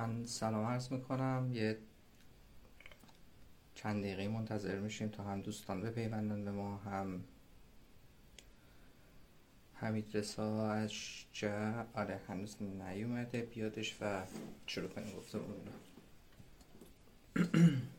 من سلام عرض می‌کنم. یه چند دقیقه منتظر میشیم تا هم دوستان بپیوندن به ما هم حمید رسا از جا آره هنوز نیومده بیادش و شروع کنیم گفته رو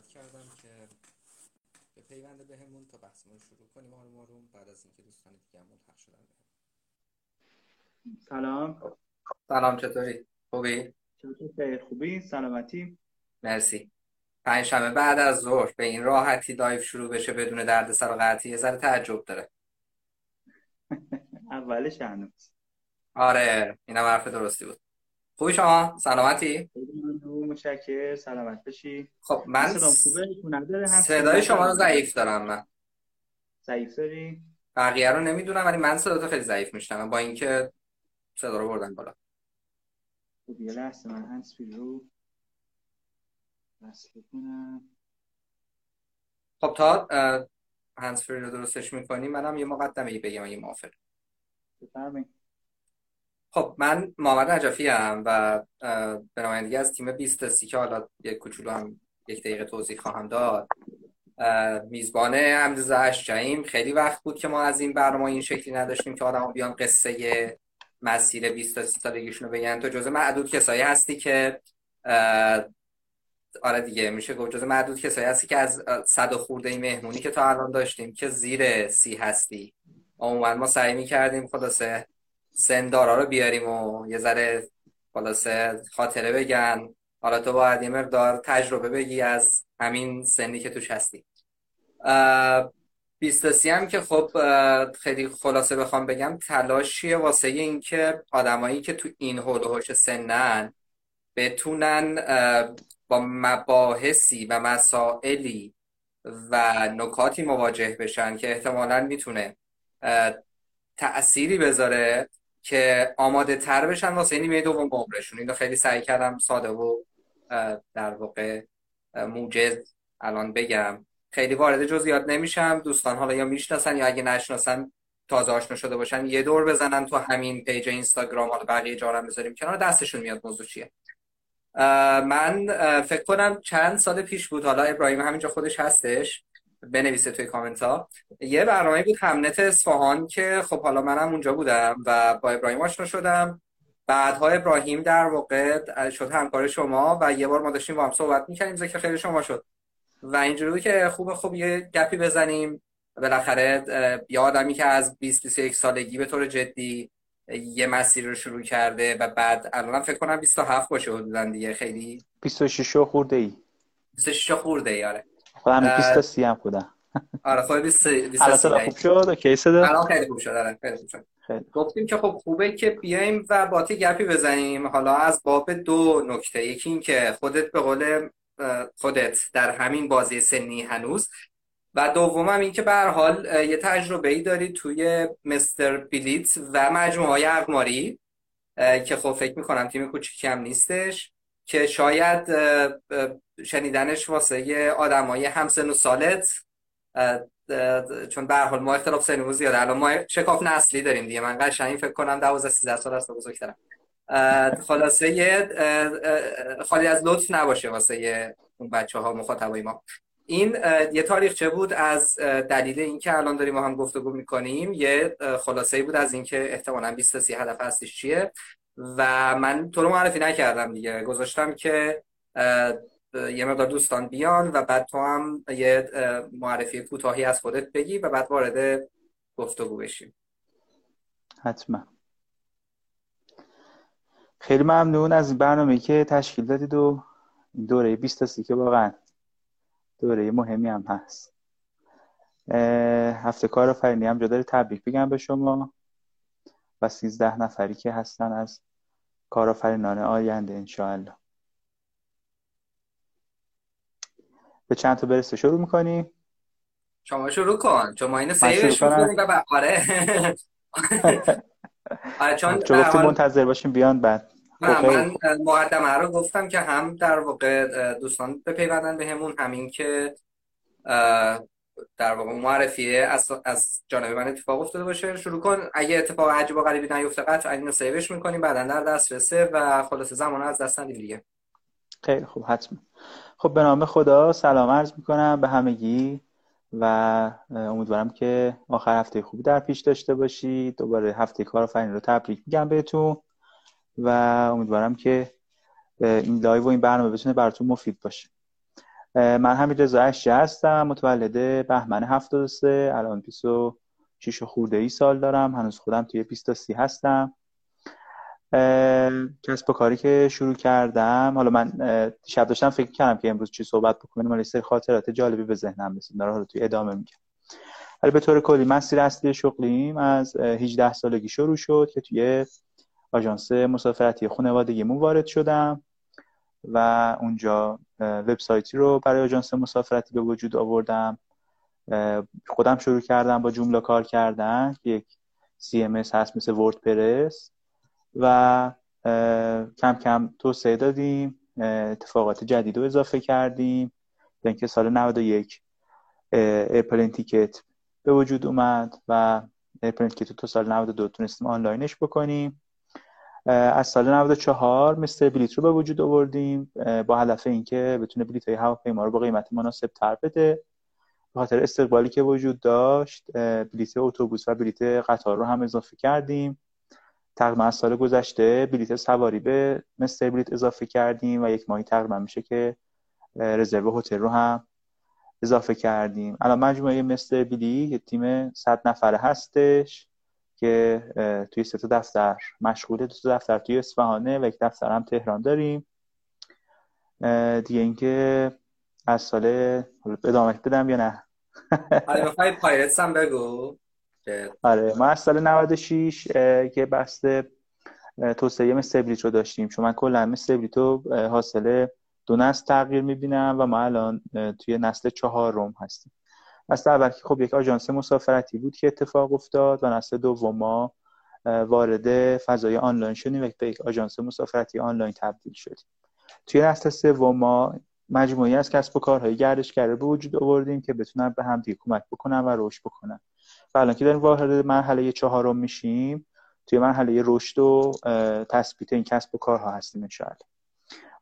دعوت کردم که به پیونده بهمون تا بحثمون رو شروع کنیم. آروم آروم بعد از اینکه دوستان دیگه هم ملحق شدن بهم سلام. سلام چطوری؟ خوبی؟ چطور خوبی؟ سلامتی؟ مرسی. پنجشنبه بعد از ظهر به این راحتی لایو شروع بشه بدون درد سر و قطعی یه ذره تعجب داره. اولش هنوز. آره اینم حرف درستی بود. خوبی شما؟ سلامتی؟ متشکر سلامت بشی خب من صدای شما رو ضعیف دارم من. ضعیف داری بقیه رو نمی‌دونم ولی من صدا خیلی ضعیف میشنم با اینکه صدا رو بردن بالا. خب یه لحظه من هنس رو وصل کنم خب تا هنس فری رو درستش می‌کنی منم یه مقدمه ای بگم اگه موافق خب من محمد نجفی هم و به نمایندگی از تیم 20 سی که حالا یک کوچولو هم یک دقیقه توضیح خواهم داد. میزبان امروز اشجعیم. خیلی وقت بود که ما از این برنامه این شکلی نداشتیم که آدم بیان قصه مسیر 20 تا 30 سالگیشون رو بگن. تو جزء معدود کسایی هستی که آره دیگه میشه گفت جزء معدود کسایی هستی که از صد خورده مهمونی که تا الان داشتیم که زیر سی هستی. عموما ما سعی می‌کردیم خلاصه سندارا رو بیاریم و یه ذره خلاصه خاطره بگن. حالا تو باید یه مقدار تجربه بگی از همین سنی که توش هستی. بیستاسی هم که خب خیلی خلاصه بخوام بگم تلاشیه واسه این که آدمایی که تو این حول و سنن بتونن با مباحثی و مسائلی و نکاتی مواجه بشن که احتمالا می‌تونه تأثیری بذاره که آماده تر بشن واسه نیمه دوم عمرشون. اینو خیلی سعی کردم ساده و در واقع موجز الان بگم. خیلی وارد جزئیات نمیشم. دوستان حالا یا می‌شناسن یا اگه نشناسن تازه آشنا شده باشن یه دور بزنن تو همین پیج اینستاگرام. حالا بقیه جارم بذاریم کنار. دستشون میاد موضوع چیه. من فکر کنم چند سال پیش بود. حالا ابراهیم همینجا خودش هستش. بنویسه توی کامنت ها یه برنامه بود همنت اصفهان که خب حالا منم اونجا بودم و با ابراهیم آشنا شدم. بعدها ابراهیم در واقع شد همکار شما و یه بار ما داشتیم با هم صحبت می‌کردیم. ذکر خیلی شما شد. و اینجوری که خوب خوب یه گپی بزنیم. بالاخره یه آدمی که از 20 21 سالگی به طور جدی یه مسیر رو شروع کرده و بعد الان فکر کنم 27 باشه حدودا دیگه. خیلی 26 خورده ای. 26 خورده ای آره. خودم 20 تا 30 هم خودم آره خود 20 20 خوب شد اوکی صدا. الان خیلی خوب شد آره خیلی خوب شد. گفتیم که خب خوبه که بیایم و با گپی بزنیم. حالا از باب دو نکته. یکی این که خودت به قول خودت در همین بازی سنی هنوز. و دومم این که به حال یه تجربه ای داری توی مستر بیلیت و مجموعه های اقماری که خب فکر می‌کنم تیم کوچیکی هم نیستش که شاید شنیدنش واسه آدمای همسن و سالت چون به حال ما اختلاف سنی زیاده. الان ما شکاف نسلی داریم دیگه. من قشنگ فکر کنم 12 13 سال است بزرگترم. خلاصه خالی از لطف نباشه واسه اون بچه ها مخاطبای ما. این یه تاریخچه بود؟ از دلیل اینکه الان داریم ما هم گفتگو می‌کنیم یه خلاصه بود از اینکه احتمالاً 20 تا 30 هدف هستش چیه. و من تو رو معرفی نکردم دیگه. گذاشتم که یه مقدار دوستان بیان و بعد تو هم یه معرفی کوتاهی از خودت بگی و بعد وارد گفتگو بشیم. حتما. خیلی ممنون از این برنامه که تشکیل دادید و این دوره 20 تا 30 که واقعا دوره مهمی هم هست. هفته کار فرینی هم جا تبریک بگم به شما و سیزده نفری که هستن از کارآفرینان آینده انشاءالله. به چند تا برسه شروع می‌کنیم؟ شما شروع کن. چون ما اینو سیوش و آره آره چون چون منتظر باشیم بیان بعد. من مقدمه رو گفتم که هم در واقع دوستان بپیوندن به همون همین که در واقع معرفی از, از جانب من اتفاق افتاده باشه. شروع کن. اگه اتفاق عجیب و غریبی نیفته قطعا اینو save ش می‌کنیم بعدا در دسترسه و خلاص زمان از دست ندیم دیگه. خیلی خوب حتما. خب به نام خدا سلام عرض می‌کنم. به همگی و امیدوارم که آخر هفته خوبی در پیش داشته باشید دوباره هفته کارآفرینی رو تبریک میگم بهتون و امیدوارم که این لایو و این برنامه بتونه براتون مفید باشه. من همین رضا اشجه هستم متولد بهمن 73 الان 26 خورده ای سال دارم. هنوز خودم توی 20 سی هستم. کسب و کاری که شروع کردم. حالا من شب داشتم فکر کردم که امروز چی صحبت بکنیم ولی سری خاطرات جالبی به ذهنم رسید. داره حالا توی ادامه میگم. ولی به طور کلی مسیر اصلی شغلیم از 18 سالگی شروع شد که توی آژانس مسافرتی خانوادگیمون وارد شدم و اونجا وبسایتی رو برای آژانس مسافرتی به وجود آوردم. خودم شروع کردم با Joomla کار کردن یک CMS هست مثل وردپرس. و کم کم توسعه دادیم اتفاقات جدید رو اضافه کردیم. به اینکه سال 91 Airplane Ticket به وجود اومد و Airplane Ticket تو سال 92 تونستیم آنلاینش بکنیم. از سال 94 مستر بلیت رو به وجود آوردیم با هدف اینکه بتونه بلیت های هواپیما رو با قیمت مناسب تر بده. به خاطر استقبالی که وجود داشت بلیت اتوبوس و بلیت قطار رو هم اضافه کردیم. تقریبا از سال گذشته بلیت سواری به مستر بلیت اضافه کردیم و یک ماهی تقریبا میشه که رزرو هتل رو هم اضافه کردیم. الان مجموعه مستر بلیت تیم 100 نفره هستش که توی سه دفتر مشغوله دو دفتر توی اصفهانه و یک دفتر هم تهران داریم. دیگه اینکه از سال ادامه بدم یا نه؟ آره بخوای پایرتس هم بگو. آره ما از سال 96 که بحث توسعه مثل رو داشتیم. چون من کلا مثل رو حاصل دو نسل تغییر می‌بینم و ما الان توی نسل چهارم هستیم. نسل اول که خب یک آژانس مسافرتی بود که اتفاق افتاد و نسل دوم ما وارد فضای آنلاین شدیم و به یک آژانس مسافرتی آنلاین تبدیل شدیم. توی نسل سوم ما مجموعی از کسب و کارهای گردشگری به وجود آوردیم که بتونن به هم دیگه کمک بکنن و رشد بکنن. و الان که داریم وارد مرحله چهارم میشیم توی مرحله رشد و تثبیت این کسب و کارها هستیم انشاءالله.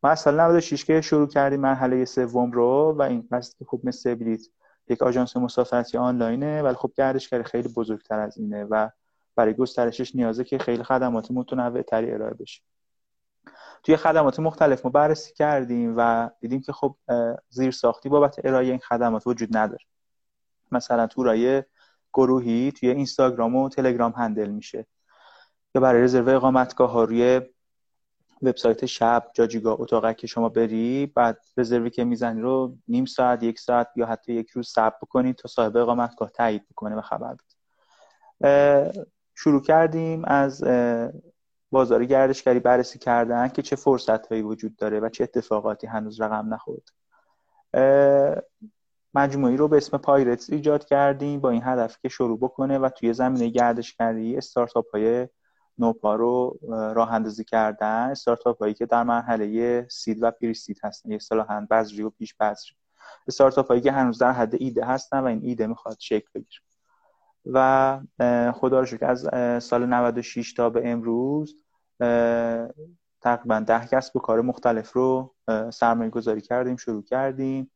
ما از سال 96 که شروع کردیم مرحله سوم رو و این قصد که خب مثل بلیت یک آژانس مسافرتی آنلاینه ولی خب گردشگری خیلی بزرگتر از اینه و برای گسترشش نیازه که خیلی خدمات متنوع تری ارائه بشه. توی خدمات مختلف ما بررسی کردیم و دیدیم که خب زیر ساختی بابت ارائه این خدمات وجود نداره. مثلا تورای گروهی توی اینستاگرام و تلگرام هندل میشه. که برای رزرو اقامتگاه ها روی وبسایت شب جاجیگا اتاقک که شما بری بعد رزروی که می‌زنی رو نیم ساعت یک ساعت یا حتی یک روز صبر بکنید تا صاحب اقامتگاه تایید بکنه و خبر بده. شروع کردیم از بازار گردشگری بررسی کردن که چه فرصت هایی وجود داره و چه اتفاقاتی هنوز رقم نخورد مجموعی رو به اسم پایرتس ایجاد کردیم با این هدف که شروع بکنه و توی زمینه گردشگری استارتاپ های نوپا رو راه اندازی کردن. استارتاپ هایی که در مرحله سید و پری سید هستن اصطلاحا بذری و پیش بذری. استارتاپ هایی که هنوز در حد ایده هستن و این ایده می‌خواد شکل بگیره. و خدا رو شکر از سال 96 تا به امروز تقریبا ده کسب و کار مختلف رو سرمایه گذاری کردیم شروع کردیم.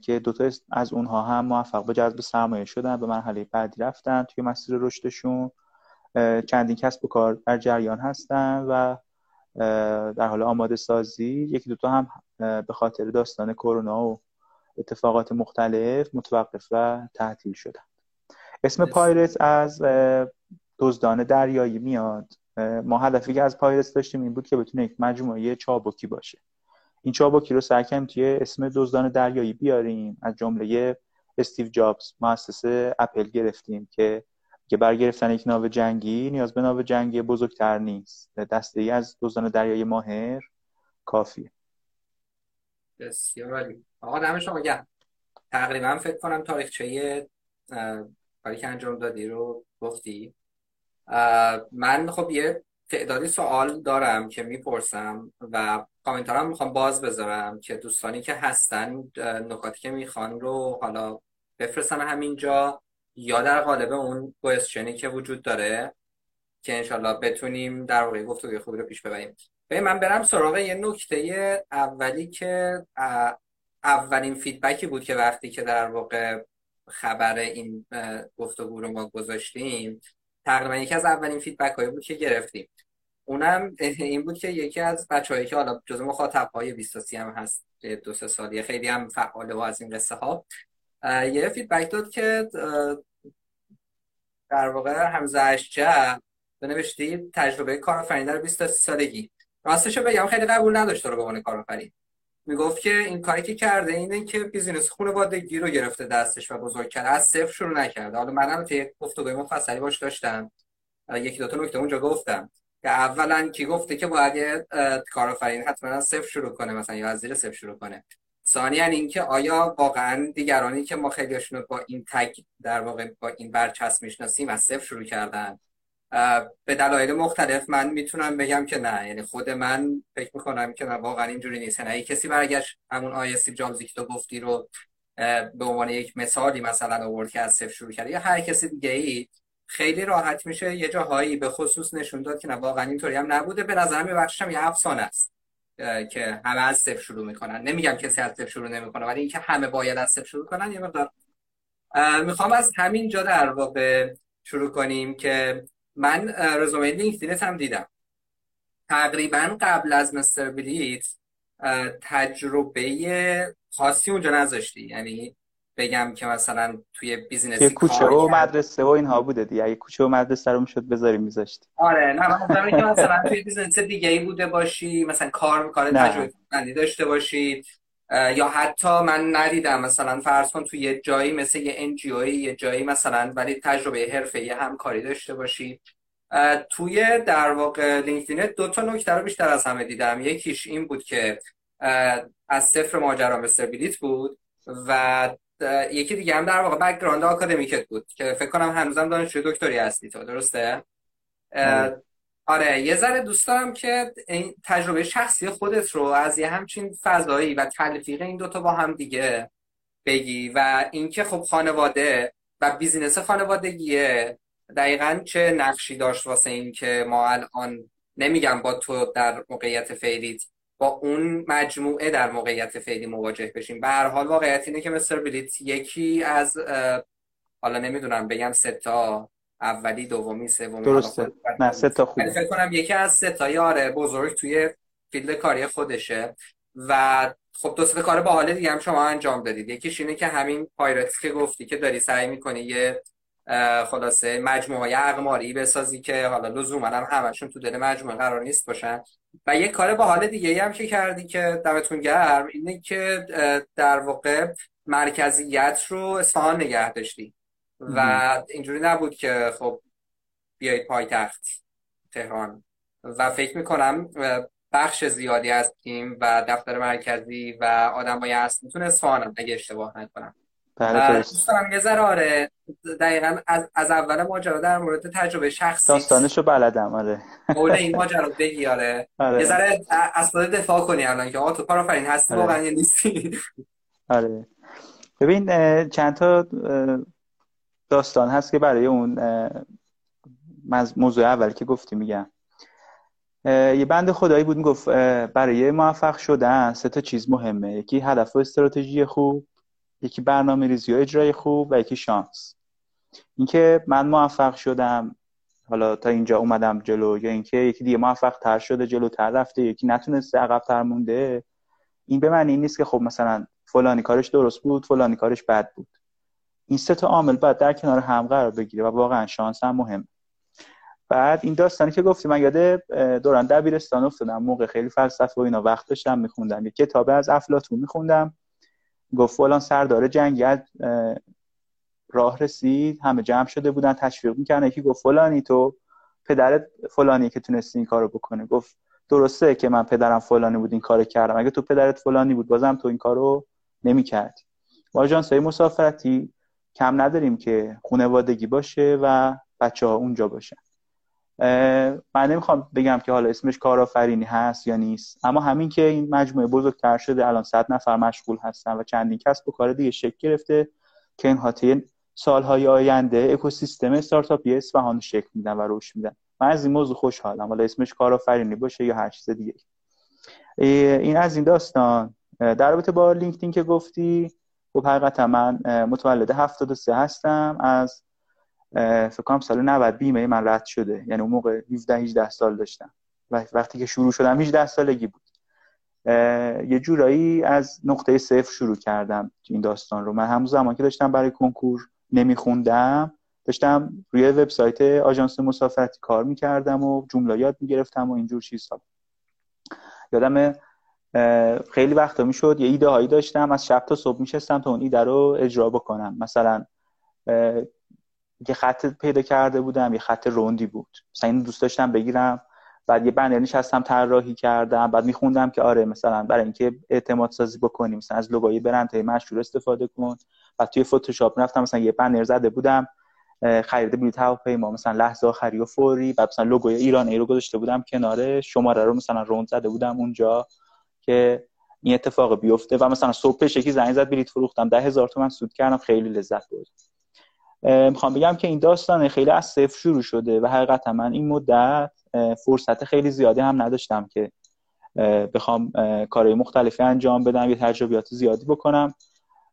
که دوتا از اونها هم موفق به جذب سرمایه شدن به مرحله بعدی رفتن توی مسیر رشدشون. چندین کسب و کار در جریان هستن و در حال آماده سازی یکی دوتا هم به خاطر داستان کرونا و اتفاقات مختلف متوقف و تعطیل شدن. اسم پایرت از دزدان دریایی میاد. ما هدفی که از پایرت داشتیم این بود که بتونه یک مجموعه چابکی باشه. این چابکی رو سعی توی اسم دزدان دریایی بیاریم. از جمله استیو جابز مؤسس اپل گرفتیم که که برگرفتن یک ناو جنگی نیاز به ناو جنگی بزرگتر نیست. دسته ای از دزدان دریایی ماهر کافیه. بسیار عالی. آقا دم شما گرم. تقریبا فکر کنم تاریخچه کاری که انجام دادی رو گفتی. من خب یه تعدادی سوال دارم که می‌پرسم و کامنتارم می‌خوام باز بذارم که دوستانی که هستن نکاتی که می‌خوان رو حالا بفرستن همینجا یا در قالب اون کوشنی که وجود داره که انشالله بتونیم در واقع گفتگوی خوبی رو پیش ببریم. به من برم سراغ یه نکته اولی که اولین feedback ی بود که وقتی که در واقع خبر این گفتگو رو ما گذاشتیم تقریبا یکی از اولین feedback هایی بود که گرفتیم. اونم این بود که یکی از بچه‌هایی که حالا جزو مخاطب های 23 هم هست دو سه سالیه خیلی هم فعاله و از این قصه ها. یه feedback داد که در واقع همزه اشجع به نوشته تجربه کارآفرینی در 23 سالگی. راستش بگم خیلی قبول نداشته رو به عنوان کارآفرین. می‌گفت که این کاری که کرده اینه که بیزینس خانوادگی رو گرفته دستش و بزرگ کرده از صفر شروع نکرده. حالا منم توی گفتگوی مفصلی باش داشتم. یکی دو تا نکته اونجا گفتم. که اولا کی گفته که باید کارآفرین حتما از صفر شروع کنه مثلا یا از زیر صفر شروع کنه. ثانیا اینکه آیا واقعا دیگرانی که ما خیلیشون با این تگ در واقع با این برچسب می‌شناسیم از صفر شروع کردن؟ به دلایل مختلف من می‌تونم بگم که نه. یعنی خود من فکر می‌کنم که واقعا اینجوری نیست. نه یعنی کسی برگشت همون آیه سی جابزی که تو گفتی رو به عنوان یک مثالی مثلا آورد که از صفر شروع کرده یا هر کسی دیگه ای خیلی راحت میشه یه جاهایی به خصوص نشون داد که نه واقعا اینطوری هم نبوده. به نظرم یه هم یه افسانه است که همه از صفر شروع می‌کنن. نمیگم کسی از صفر شروع نمی‌کنه ولی اینکه همه باید از صفر شروع کنن یه مقدار. می‌خوام از همین جا در واقع شروع کنیم که من رزومه LinkedIn ت هم دیدم. تقریبا قبل از مستر بلیت تجربه خاصی اونجا نذاشتی. یعنی بگم که مثلا توی business یه کوچه و مدرسه و اینها بوده دیگه. اگه کوچه و مدرسه رو می‌شد بذاریم میذاشتی آره نه من که مثلا توی business دیگه ای بوده باشی مثلا کار کار تجربه داشته باشید یا حتی من ندیدم مثلا فرض کن توی یه جایی مثل یه انجیوی یه جایی مثلا ولی تجربه حرفه‌ای همکاری داشته باشید توی در واقع لینکدین دو تا نکته رو بیشتر از همه دیدم. یکیش این بود که از صفر ماجرا بلیت بود و یکی دیگه هم در واقع بک‌گراند آکادمیکت بود که فکر کنم هنوزم دانشجوی دکتری هستی تو درسته؟ آره. یه ذره دوست دارم که این تجربه شخصی خودت رو از یه همچین فضایی و تلفیق این دوتا با هم دیگه بگی و اینکه خب خانواده و بیزینس خانوادگیه دقیقا چه نقشی داشت واسه این که ما الان نمیگم با تو در موقعیت فعلیت با اون مجموعه در موقعیت فعلی مواجه بشیم به هر حال واقعیت اینه که مستر بلیت یکی از حالا نمی‌دونم بگم سه تا اولی دومی سومی درسته. نه سه تا خوب. فکر کنم یکی از سه تا یاره بزرگ توی field کاری خودشه. و خب دو سه کار باحال دیگه هم شما انجام دادید. یکیش اینه که همین پایرتس که گفتی که داری سعی می‌کنی یه خلاصه مجموعه اقماری بسازی که حالا لزوما هم همشون تو دل مجموعه قرار نیست باشن. و یه کار حال دیگه هم که کردی که دمتون گرم اینه که در واقع مرکزیت رو اصفهان نگه داشتی. و اینجوری نبود که خب بیایید پایتخت تهران. و فکر می‌کنم بخش زیادی از تیم و دفتر مرکزی و آدم های اصلیتون اصفهان اگه اشتباه نکنم. بله یه ذره آره دقیقا از, از اول ماجرا در مورد تجربه شخصی. داستانشو بلدم آره. مورد این ماجرا بگی آره, آره. یه ذره از دفاع کنی الان که آقا تو کارآفرین هستی آره. واقعا نیستی. آره. ببین چند تا داستان هست که برای اون موضوع اول که گفتی میگم. یه بند خدایی بود می‌گفت برای موفق شدن سه تا چیز مهمه. یکی هدف و استراتژی خوب یکی برنامه ریزی و اجرای خوب و یکی شانس. اینکه من موفق شدم حالا تا اینجا اومدم جلو یا اینکه یکی دیگه موفق تر شده جلوتر رفته یکی نتونسته عقب تر مونده این به معنی نیست که خب مثلا فلانی کارش درست بود فلانی کارش بد بود. این سه تا عامل باید در کنار هم قرار بگیره و واقعا شانس هم مهم. بعد این داستانی که گفتی من یاد دوران دبیرستان افتادم موقع خیلی فلسفه و اینا وقت داشتم میخوندم. یه کتاب از افلاطون میخوندم. گفت فلان سردار جنگی راه رسید همه جمع شده بودن تشویق می‌کنن یکی گفت فلانی تو پدرت فلانی که تونستی این کارو بکنه گفت درسته که من پدرم فلانی بود این کارو کردم. اگه تو پدرت فلانی بود بازم تو این کارو نمی‌کردی. ما آژانس های مسافرتی کم نداریم که خانوادگی باشه و بچه ها اونجا باشن. من نمی‌خوام بگم که حالا اسمش کارآفرینی هست یا نیست اما همین که این مجموعه بزرگتر شده الان صد نفر مشغول هستن و چندین کسب و کار دیگه شکل گرفته که این حاطه سالهای آینده اکوسیستم استارتاپی اصفهان شکل میدن و رشد میدن. من از این موضوع خوشحالم. حالا اسمش کارآفرینی باشه یا هر چیز دیگه. این از این داستان. در رابطه با لینکدین که گفتی خب حقیقتا من متولد 73 هستم. از فکر کنم سال 90 بیمه من رد شده. یعنی اون موقع 17 18 سال داشتم. و وقتی که شروع شدم 18 سالگی بود. یه جورایی از نقطه صفر شروع کردم این داستان رو. من همون زمان که داشتم برای کنکور نمیخوندم داشتم روی وبسایت آژانس مسافرتی کار می‌کردم و جمله یاد می‌گرفتم و اینجور چیزها. یادم خیلی وقتا می‌شد یه ایده هایی داشتم از شب تا صبح میشستم تا اون ایده رو اجرا بکنم. مثلا یه خط پیدا کرده بودم یه خط روندی بود. مثلا این دوست داشتم بگیرم. بعد یه بنر نشستم طراحی کردم. بعد میخوندم که آره مثلا برای اینکه اعتماد سازی بکنیم مثلا از لوگوی برند مشهور استفاده کن. بعد توی فتوشاپ رفتم مثلا یه بنر زده بودم خرید بلیط هواپیما مثلا لحظه آخری و فوری. بعد مثلا لوگوی ایران ای رو گذاشته بودم کناره شماره رو مثلا روند زده بودم اونجا. که این اتفاق بیفته و مثلا صبح یکی زنگ زد بلیط فروختم ده هزار تومن سود کردم خیلی لذت بردم می‌خوام بگم که این داستان خیلی از صفر شروع شده و حقیقتا من این مدت فرصت خیلی زیادی هم نداشتم که بخوام کارهای مختلفی انجام بدم یه تجربیات زیادی بکنم.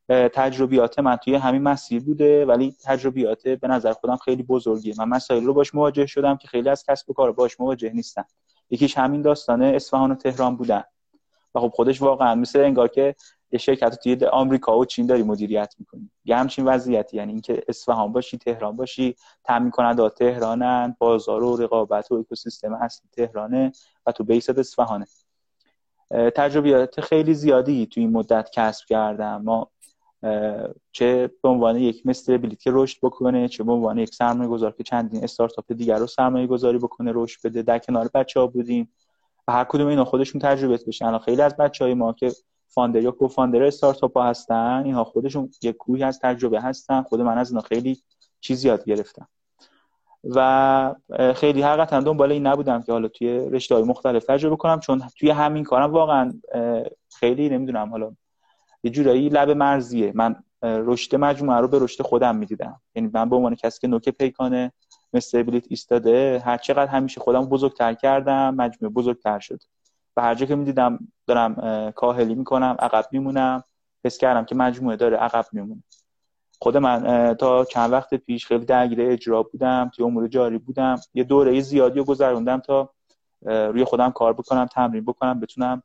تجربیات من توی همین مسیر بوده ولی تجربیات به نظر خودم خیلی بزرگیه. من مسائل رو باش مواجه شدم که خیلی از کسب و کار باش مواجه نیستن یکیش همین داستان اصفهان و تهران بودن. و خب خودش واقعا مثل انگار که یه شرکت توی آمریکا و چین داری مدیریت می‌کنی. یه همچین وضعیتی یعنی اینکه اصفهان باشی تهران باشی تامین کننده تهرانن بازار و رقابت و اکوسیستم اصلی تهرانه و تو بیست اصفهانه. تجربیات خیلی زیادی تو این مدت کسب کردم. ما چه به عنوان یک که رشد بکنه چه به عنوان یک سرمایه گذار که چندین استارتاپ دیگر رو سرمایه گذاری بکنه رشد بده. در کنار بچه ها بودیم. و هر کدوم اینا خودشون تجربه بشن خیلی از بچه های ما که فاندر یا کوفاندر استارتاپ ها هستن اینها خودشون یک کوهی از تجربه هستن. خود من از اینا خیلی چیز یاد گرفتم. و خیلی حقیقتا دنبال این نبودم که حالا توی رشته های مختلف تجربه کنم چون توی همین کارم واقعا خیلی نمی‌دونم حالا یه جورایی لب مرزیه. من رشد مجموعه رو به رشد خودم می‌دیدم. یعنی من به عنوان کسی که نوک پیکانه مثل بلیت ایستاده هر چقدر همیشه خودم بزرگتر کردم مجموعه بزرگتر شد و هر جا که می‌دیدم دارم کاهلی می‌کنم عقب میمونم. حس کردم که مجموعه داره عقب میمونه. خود من تا چند وقت پیش خیلی درگیر اجرا بودم توی امور جاری بودم. یه دوره زیادی رو گذروندم تا روی خودم کار بکنم تمرین بکنم بتونم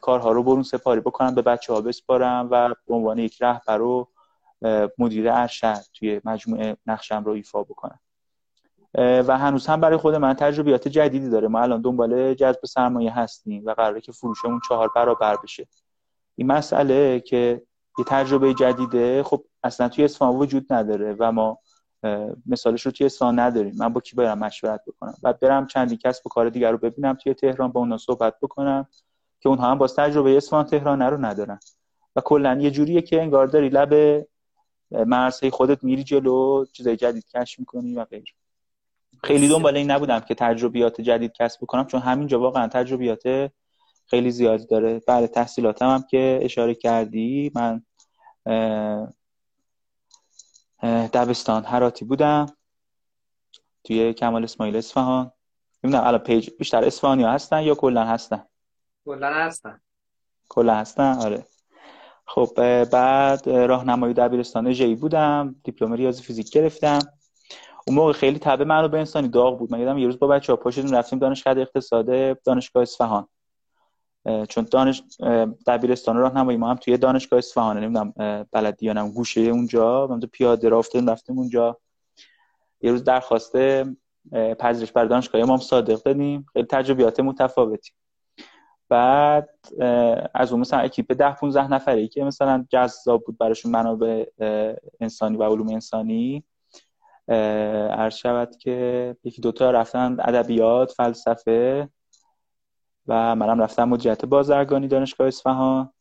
کارها رو برون سپاری بکنم به بچه ها بسپارم و به عنوان یک رهبر و مدیر ارشد توی مجموعه نقشم رو ایفا بکنم. و هنوز هم برای خود من تجربیات جدیدی داره. ما الان دنبال جذب سرمایه هستیم و قراره که فروشمون چهار برابر بشه. این مسئله که یه تجربه جدیده خب اصلا توی اصفهان وجود نداره و ما مثالش رو توی اصفهان نداریم. من با کی باید مشورت بکنم؟ و برم چندی کسب و کار دیگر رو ببینم توی تهران با اونا صحبت بکنم که اونها هم باز تجربه اصفهان تهران رو ندارن. و کلا یه جوریه که انگار داری لب مرزهای خودت میری جلو چیزای جدید کشف می‌کنی و غیره. خیلی دنبال این نبودم که تجربیات جدید کسب بکنم چون همینجا واقعا تجربیات خیلی زیادی داره. بعد تحصیلاتم هم که اشاره کردی من دبستان هراتی بودم توی کمال اسماعیل اصفهان. نمی‌دونم الان پیج بیشتر اصفهانی هستن یا کلا هستن؟ کلا هستن. کلا هستن؟ آره. خب بعد راهنمای دبیرستان ژی بودم دیپلم ریاضی فیزیک گرفتم. اون موقع خیلی تبه منو به انسانی داغ بود. من یادم یه روز با بچه‌ها پاشیدیم رفتیم دانشگاه اقتصاد دانشگاه اصفهان. چون دانش دبیرستان راهنمایی ما هم توی دانشگاه اصفهان. نمی‌دونم بلدی یا گوشه اونجا. من تو پیاده رفتیم رفتیم اونجا. یه روز درخواست پذیرش بر دانشگاه امام صادق دادیم. خیلی تجربیات متفاوتی. بعد از اون مثلا اکیپ ده 15 نفره ای که مثلا جذاب بود براشون منابع انسانی و علوم انسانی عرض شود که یکی دوتا رفتن ادبیات فلسفه و منم رفتم مدیریت بازرگانی دانشگاه اصفهان.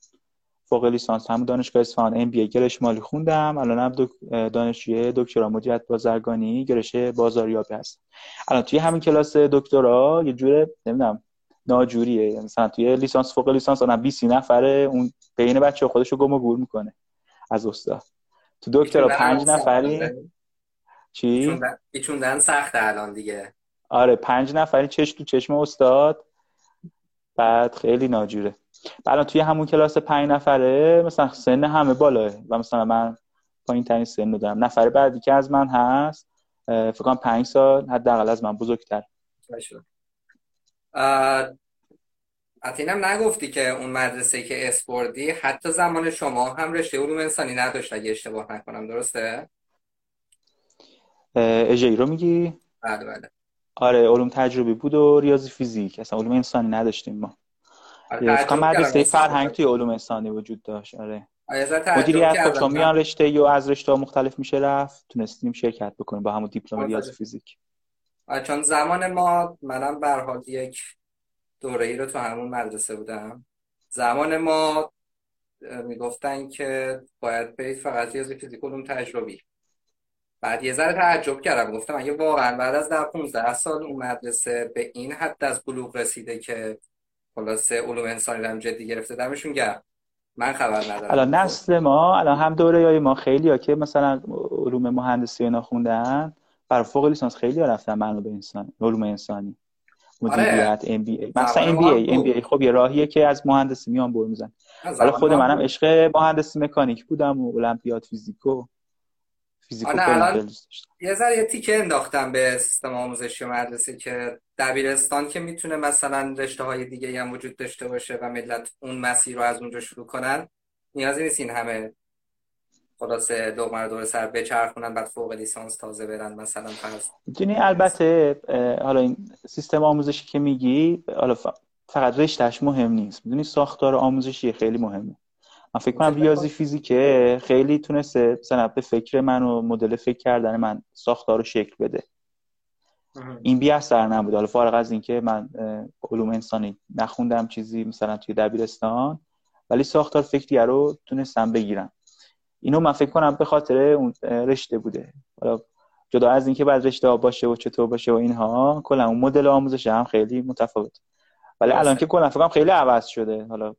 فوق لیسانس هم دانشگاه اصفهان. ام بی ای مالی خوندم. الان هم دانشجوی دکترا مدیریت بازرگانی گرش بازاریابی هست الان توی همین کلاس دکترا یه جوره نمی‌دونم ناجوریه. مثلا توی لیسانس فوق لیسانس آدم 20 نفره اون بین بچه خودشو گم و گور می‌کنه از استاد. تو دکترا پنج نفری چی؟ ایچوندن سخت الان دیگه. آره پنج نفری چش تو چشم استاد. بعد خیلی ناجوره. الان توی همون کلاس پنج نفره مثلا سن همه بالاه. و مثلا من پایین ترین سن دارم. نفر بعدی که از من هست فکر کنم پنج سال حداقل از من بزرگتر. اتینم نگفتی که اون مدرسه که اسپوردی حتی زمان شما هم رشته علوم انسانی نداشت اگه اشتباه نکنم درسته؟ اجایی رو میگی؟ بله بله. آره علوم تجربی بود و ریاضی فیزیک. اصلا علوم انسانی نداشتیم ما. آره مدرسه فرهنگ توی علوم انسانی وجود داشت. آره. مدیریت خب چون میان رشته یا از رشته مختلف میشه رفت تونستیم شرکت بکنیم با همون دیپلم ریاضی فیزیک. چون زمان ما منم به حال یک دوره ای رو تو همون مدرسه بودم. زمان ما می‌گفتن که باید برید فقط ریاضی فیزیک علوم تجربی. بعد یه ذره تعجب کردم. گفتم اگه واقعا بعد از در 15 سال اون مدرسه به این حد از بلوغ رسیده که خلاصه علوم انسانی رو جدی گرفته دمشون گرم. من خبر ندارم. الان نسل ما الان هم دوره های ما خیلی ها که مثلا علوم مهندسی اینا خوندن بر فوق لیسانس خیلی ها رفتن منابع انسانی علوم انسانی. مدیریت ام بی ای مثلا ام بی ای ام بی ای خب یه راهیه که از مهندسی میان برو میزن. حالا خود منم عشق مهندسی مکانیک بودم و المپیاد فیزیکو فیزیکو الان یه ذره یه تیکه انداختم به سیستم آموزشی مدرسه که دبیرستان که می‌تونه مثلا رشته های دیگه هم وجود داشته باشه و ملت اون مسیر رو از اونجا شروع کنن نیازی نیست این همه خلاصه دو دور سر بچرخونن بعد فوق لیسانس تازه برن مثلا فرض می‌دونی البته حالا این سیستم آموزشی که میگی حالا فقط رشتهش مهم نیست. می‌دونی ساختار آموزشی خیلی مهمه. من فکر کنم ریاضی فیزیکه. خیلی تونسته مثلا به فکر من و مدل فکر کردن من ساختار رو شکل بده. این بی اثر نبود. حالا فارغ از اینکه من علوم انسانی نخوندم چیزی مثلا توی دبیرستان ولی ساختار فکری رو تونستم بگیرم. اینو من فکر کنم به خاطر اون رشته بوده. حالا جدا از اینکه بعد رشته ها باشه و چطور باشه و اینها کلا اون مدل آموزش هم خیلی متفاوت. ولی الان که کلا فکر خیلی عوض شده. حالا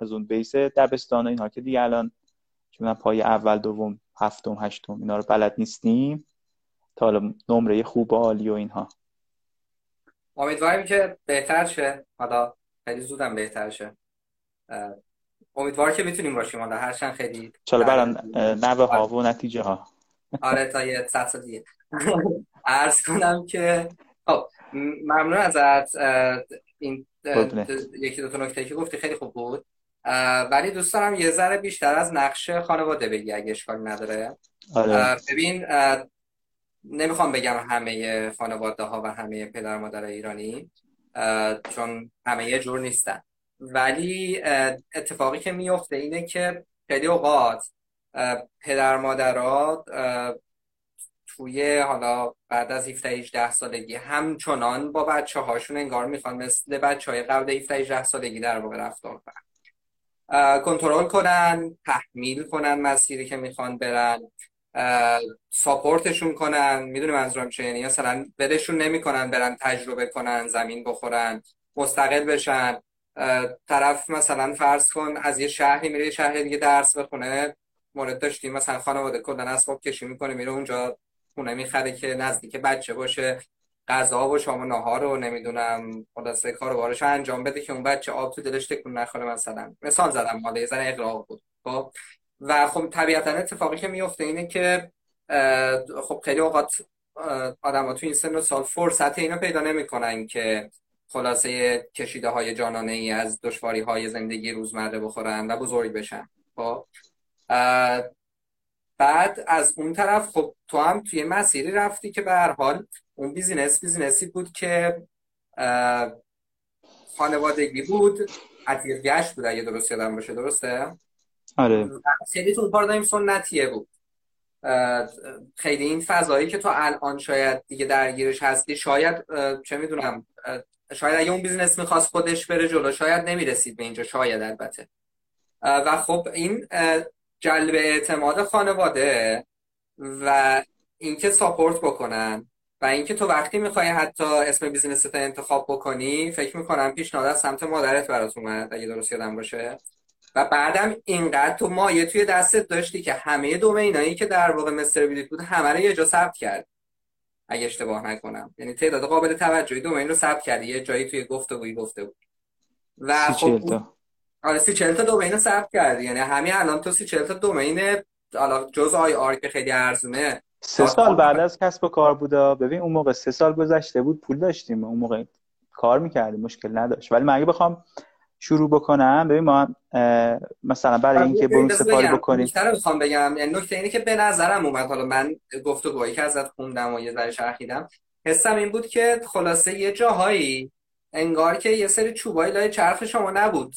از اون بیس دبستان و اینها که دیگه الان چون پای اول دوم هفتم هشتم اینا رو بلد نیستیم. تا حالا نمره خوب و عالی و اینها. امیدواریم که بهتر شه. حالا خیلی زودم بهتر شه. امیدوار که می‌تونیم باشیم. حالا هرچند خیلی چرا برن نوه ها و نتیجه ها آره تا یه ست دیگه. عرض کنم که خب ممنون ازت. این یکی دو تا نکته که گفتی خیلی خوب بود. ولی دوست دارم یه ذره بیشتر از نقش خانواده بگی اگه اشکال نداره. آره. ببین نمی‌خوام بگم همه خانواده ها و همه پدر مادر ایرانی چون همه یه جور نیستن. ولی اتفاقی که میفته اینه که خیلی اوقات پدر مادرات توی حالا بعد از 17 18 سالگی همچنان با بچه هاشون انگار می‌خوان مثل بچه های قبل 17 18 سالگی در واقع رفتار کنن. کنترل کنن تحمیل کنن مسیری که می‌خوان برن ساپورتشون کنن می‌دونی منظورم چیه؟ یعنی مثلا بدشون نمی‌کنن برن تجربه کنن زمین بخورن مستقل بشن. طرف مثلا فرض کن از یه شهری میره یه شهر دیگه درس بخونه. مورد داشتیم مثلا خانواده کلا اسباب کشی می‌کنه میره اونجا خونه می‌خره که نزدیک بچه باشه. غذا و شام و نهار رو نمی‌دونم. خلاصه کار بارش انجام بده که اون بچه آب تو دلش تکون نخوره مثلا. مثال زدم حالا یه ذره اقراق بود. خب؟ و خب طبیعتا اتفاقی که میفته اینه که خب خیلی اوقات آدم ها تو این سن و سال فرصت اینو پیدا نمی‌کنن که خلاصه کشیده های جانانه ای از دشواری های زندگی روزمره بخورن و بزرگ بشن. خب؟ بعد از اون طرف خب تو هم توی مسیری رفتی که به هر حال اون business business ی بود که خانوادگی بود عتیق گشت بود اگه درست یادم باشه درسته؟ آره. خیلی تو پارادایم سنتیه بود. خیلی این فضایی که تو الان شاید دیگه درگیرش هستی شاید چه می‌دونم شاید اگه اون business می‌خواست خودش بره جلو شاید نمی‌رسید به اینجا شاید البته. و خب این جلب اعتماد خانواده و اینکه support بکنن. و اینکه تو وقتی می‌خوای حتی اسم business ت انتخاب بکنی فکر می‌کنم پیشنهاد از سمت مادرت برات اومد اگه درست یادم باشه. و بعدم اینقدر تو مایه توی دستت داشتی که همه دومینایی که در واقع مستر بیلیت بود همه رو یه جا ثبت کرد. اگه اشتباه نکنم. یعنی تعداد قابل توجهی دومین رو ثبت کردی. یه جایی توی گفتگویی گفته بود. و خب آره سی چل تا دومین رو ثبت کردی. یعنی همین الان تو سی چل تا دومین حالا جز آی آر که خیلی ارزونه. سه سال بعد از کسب و کار بودا ببین اون موقع سه سال گذشته بود پول داشتیم. اون موقع کار می‌کردیم مشکل نداشت. ولی من اگه بخوام شروع بکنم ببین ما مثلا برای اینکه برون سفاری بکنیم. بیشتر می‌خوام بگم. یعنی نکته اینه که به نظرم اومد. حالا من گفتگوهایی که ازت خوندم و یه ذره شرخیدم حسم این بود که خلاصه یه جاهایی انگار که یه سری چوبای لای چرخ شما نبود.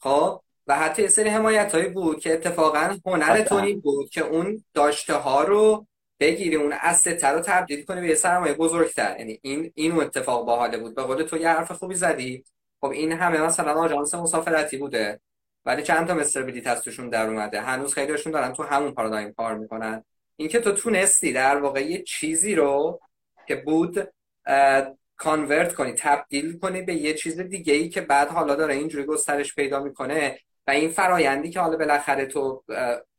خب؟ و حتی یه سری حمایت هایی بود که اتفاقا هنر تونی بود که اون داشته ها رو بگیری اون استه رو تبدیل کنی به یه سرمایه بزرگتر. یعنی این این اتفاق باحاله بود. به قول تو یه حرف خوبی زدی. خب این همه مثلا آژانس مسافرتی بوده. ولی چند تا مستر بلیت از توشون در اومده. هنوز خیلیشون دارن تو همون پارادایم کار می‌کنن. اینکه تو تونستی در واقع یه چیزی رو که بود کانورت کنی تبدیل کنی به یه چیز دیگه ای که بعد حالا داره اینجوری گسترش پیدا می‌کنه و این فرایندی که حالا بالاخره تو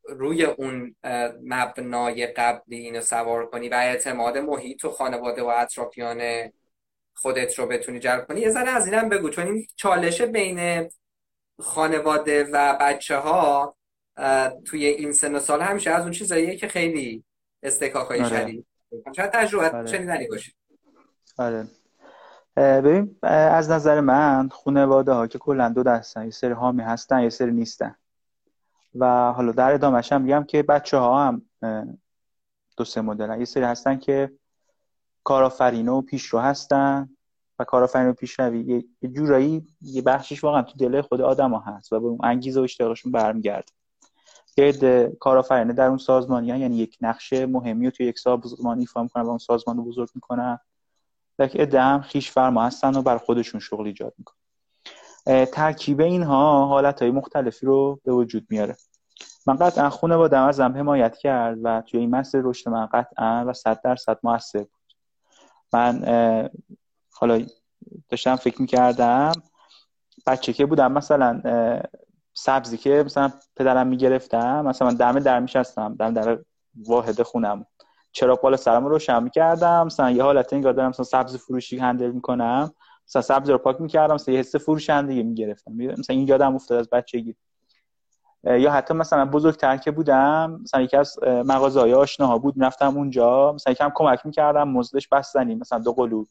روی اون مبنای قبلی اینو سوار کنی و اعتماد محیط و خانواده و اطرافیان خودت رو بتونی جلب کنی. یه ذره از اینم بگو چون این چالش بین خانواده و بچه ها توی این سن و سال همیشه از اون چیزاییه که خیلی استکاک های آره. شدید. شاید تجربه آره. شنیدنی باشید آره. ببین از نظر من خانواده ها که کلا دو دستن یه سری حامی هستن یه سری نیستن. و حالا در ادامهش هم میگم که بچه ها هم دو سه مدل. یه سری هستن که کارآفرین و پیشرو هستن و کارآفرین و پیشروی. یه جورایی یه بخشش واقعا تو دل خود آدم ها هست و به اون انگیزه و اشتیاقشون برمیگرد یه کارآفرینه در اون سازمانی یعنی یک نقش مهمی رو توی یک سازمان ایفا می‌کنن و اون سازمان رو بزرگ می‌کنن. یک عده هم خیش فرما هستن و بر خودشون شغل ایجاد می‌کنن. ترکیب اینها حالت های مختلفی رو به وجود میاره. من قطعا خونه با ازم حمایت کرد و توی این مسیر رشد من قطعا و صد درصد موثر بود. من حالا داشتم فکر می‌کردم بچه که بودم مثلا سبزی که مثلا پدرم می‌گرفتم مثلا من دم در میشستم دم در واحد خونم. چرا بالا سرم روشن می‌کردم مثلا یه حالت این دارم مثلا سبزی فروشی هندل می‌کنم. مثلا سبزی رو پاک می‌کردم مثلا یه حس فروشندگی می‌گرفتم. مثلا این یادم افتاد از بچگی. یا حتی مثلا بزرگتر که بودم مثلا یکی از مغازه های آشناها بود رفتم اونجا مثلا یکم کمک می‌کردم مزدش بستنی مثلا دو قلو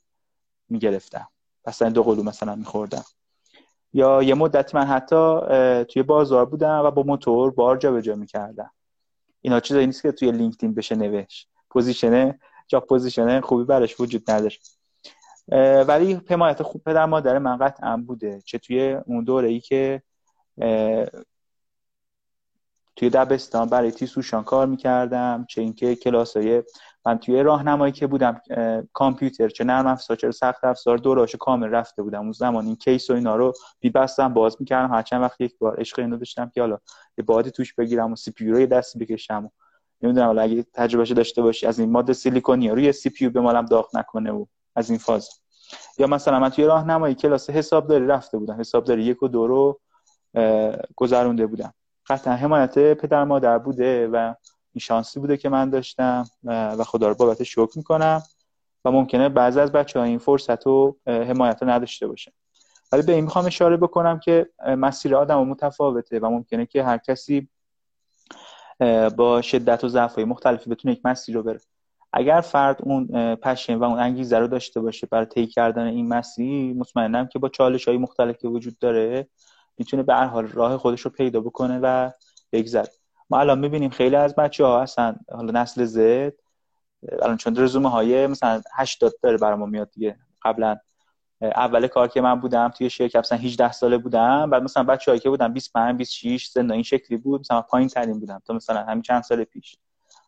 می‌گرفتم. بستنی دو قلو مثلا میخوردم. یا یه مدت من حتی توی بازار بودم و با موتور بار جا به جا می‌کردم. اینا چیزایی نیست که توی لینکدین بشه نوشت. پوزیشنه جا position خوبی براش وجود نداشت. ولی حمایت خوب پدر مادر من قطعا بوده چه توی اون دوره ای که توی دبستان برای تیسوشان کار می‌کردم چه اینکه کلاس های من توی راهنمایی که بودم کامپیوتر چه نرم افزار چه سخت افزار دوراشو کامل رفته بودم. اون زمان این کیس و اینا رو می‌بستم باز می‌کردم. هر چند وقت یک بار عشق اینو داشتم که حالا یه بادی توش بگیرم و CPU رو یه دستی بکشم و نمی‌دونم حالا اگه تجربه داشته باشی از این ماده سیلیکونی روی سی پی بمالم داغ نکنه و از این فاز. یا مثلا من توی راهنمایی کلاس حسابداری رفته بودم. حسابداری یک و دو رو گذرونده بودم. قطعا حمایت پدر مادر بوده و این شانسی بوده که من داشتم و خدا رو بابت شکر می‌کنم و ممکنه بعضی از بچه ها این فرصت و حمایت رو نداشته باشه ولی به این می‌خوام اشاره بکنم که مسیر آدم متفاوته و ممکنه که هر کسی با شدت و ضعف مختلفی بتونه یک مسیر رو بره. اگر فرد اون پشن و اون انگیزه رو داشته باشه برای طی کردن این مسیر مطمئنم که با چالش های مختلفی که وجود داره می‌تونه به هر حال راه خودش رو پیدا بکنه و بگذره. ما الان می‌بینیم خیلی از بچه ها هستن حالا نسل زد الان چون رزومه های مثلا 80 داره برای ما میاد دیگه. قبلا اول کار که من بودم توی شرکت مثلا 18 ساله بودم بعد مثلا بچه‌ای که بودم 25 26 سن این شکلی بود مثلا پایین ترین بودم تا مثلا همین چند سال پیش.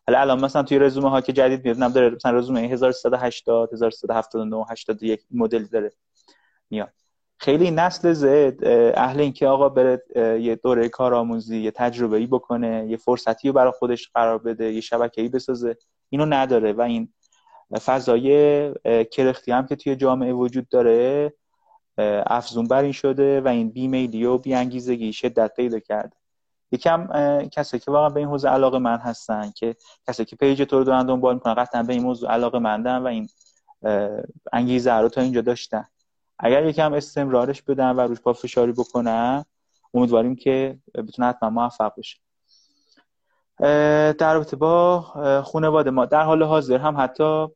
حالا الان مثلا توی رزومه ها که جدید میاد داره مثلا رزومه 1380 1379 81 مدل داره میاد. خیلی نسل زد اهل اینکه آقا بره یه دوره کارآموزی یه تجربه ای بکنه یه فرصتی رو برای خودش قرار بده یه شبکه ای بسازه اینو نداره. و این فضای کرختی هم که توی جامعه وجود داره افزون بر این شده و این بیمیلی و بیانگیزگی شدت پیدا کرده. یکم کسی که واقعا به این حوزه علاقه من هستن که کسی که پیج تو رو دارن دنبال می‌کنن قطعا به این موضوع علاقه مندن و این انگیزه رو تا اینجا داشتن. اگر یکم استمرارش بدن و روش فشاری بکنن امیدواریم که بتونه حتما موفق بشه. در رابطه با خانواده ما در حال حاضر هم حتی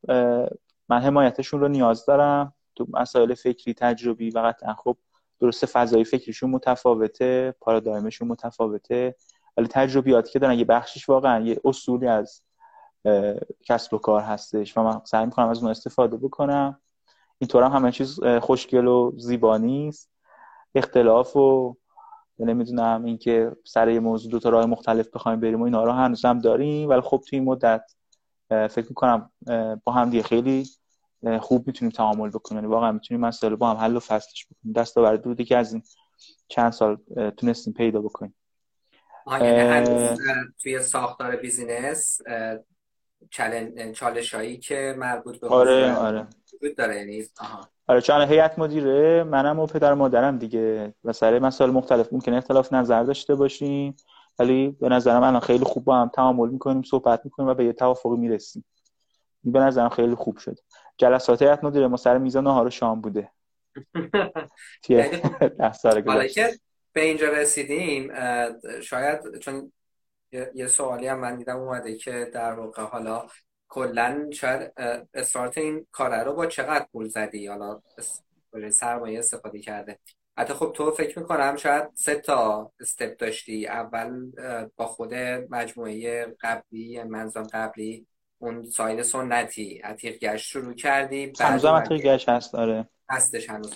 من حمایتشون رو نیاز دارم. تو مسائل فکری تجربی و قطعا خب درسته فضای فکریشون متفاوته پارادایمشون متفاوته ولی تجربیاتی که دارن یه بخشش واقعا یه اصولی از کسب و کار هستش و من سعی می‌کنم از اون استفاده بکنم. اینطور هم همه چیز خوشگل و زیبا نیست. اختلاف و نمی‌دونم اینکه سر یه موضوع دو تا راه مختلف بخوایم بریم و اینا رو هنوز هم داریم. ولی خب توی این مدت فکر می‌کنم با هم دیگه خیلی خوب می‌تونیم تعامل بکنیم. یعنی واقعا می‌تونیم مسئله با هم حل و فصلش بکنیم. دست آورد بوده که از این چند سال تونستیم پیدا بکنیم. یعنی توی ساختار بیزینس چالش هایی که مربوط به آره آره. داره یعنی آره چون هیئت مدیره منم و پدر مادرم دیگه. و سر مسائل مختلف ممکن اختلاف نظر داشته باشیم. ولی به نظرم الان خیلی خوب با هم تعامل می‌کنیم صحبت می‌کنیم و به یه توافقی می‌رسیم. به نظرم خیلی خوب شد. جلسات هیئت مدیره ما سر میزان نهار شام بوده. یعنی حالا که به اینجا رسیدیم شاید چون یه سوالی هم من دیدم اومده که در واقع حالا کلا شاید استارت این کاره رو با چقدر پول زدی؟ حالا سرمایه استفاده کرده. حتی خب تو فکر می‌کنم شاید سه تا استپ داشتی. اول با خود مجموعه قبلی منظم قبلی. اون side سنتی عتیق گشت شروع کردی هنوزم عتیق گشت هست داره هستش هنوز.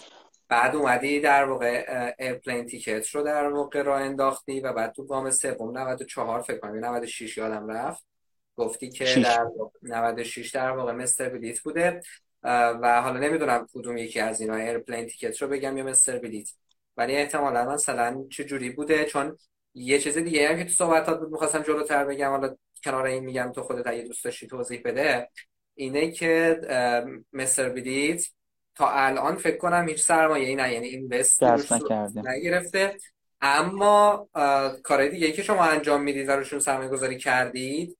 بعد اومدی در واقع Airplane Ticket رو در واقع را انداختی و بعد تو گام سوم 94 فکر کنم 96 یادم رفت گفتی که شیش. در 96 در واقع مستر بلیت بوده. و حالا نمی‌دونم کدوم یکی از اینا Airplane Ticket رو بگم یا مستر بلیت. ولی احتمالا مثلا چه جوری بوده؟ چون یه چیز دیگه هم که تو صحبتات بود می‌خواستم جلوتر بگم حالا کنار این میگم تو خودت اگه دوست داشتی توضیح بده اینه که مستر بلیت تا الان فکر کنم هیچ سرمایه ای نه یعنی اینوست نگرفته. اما کارهای دیگه که شما انجام می‌دید و روشون سرمایه گذاری کردید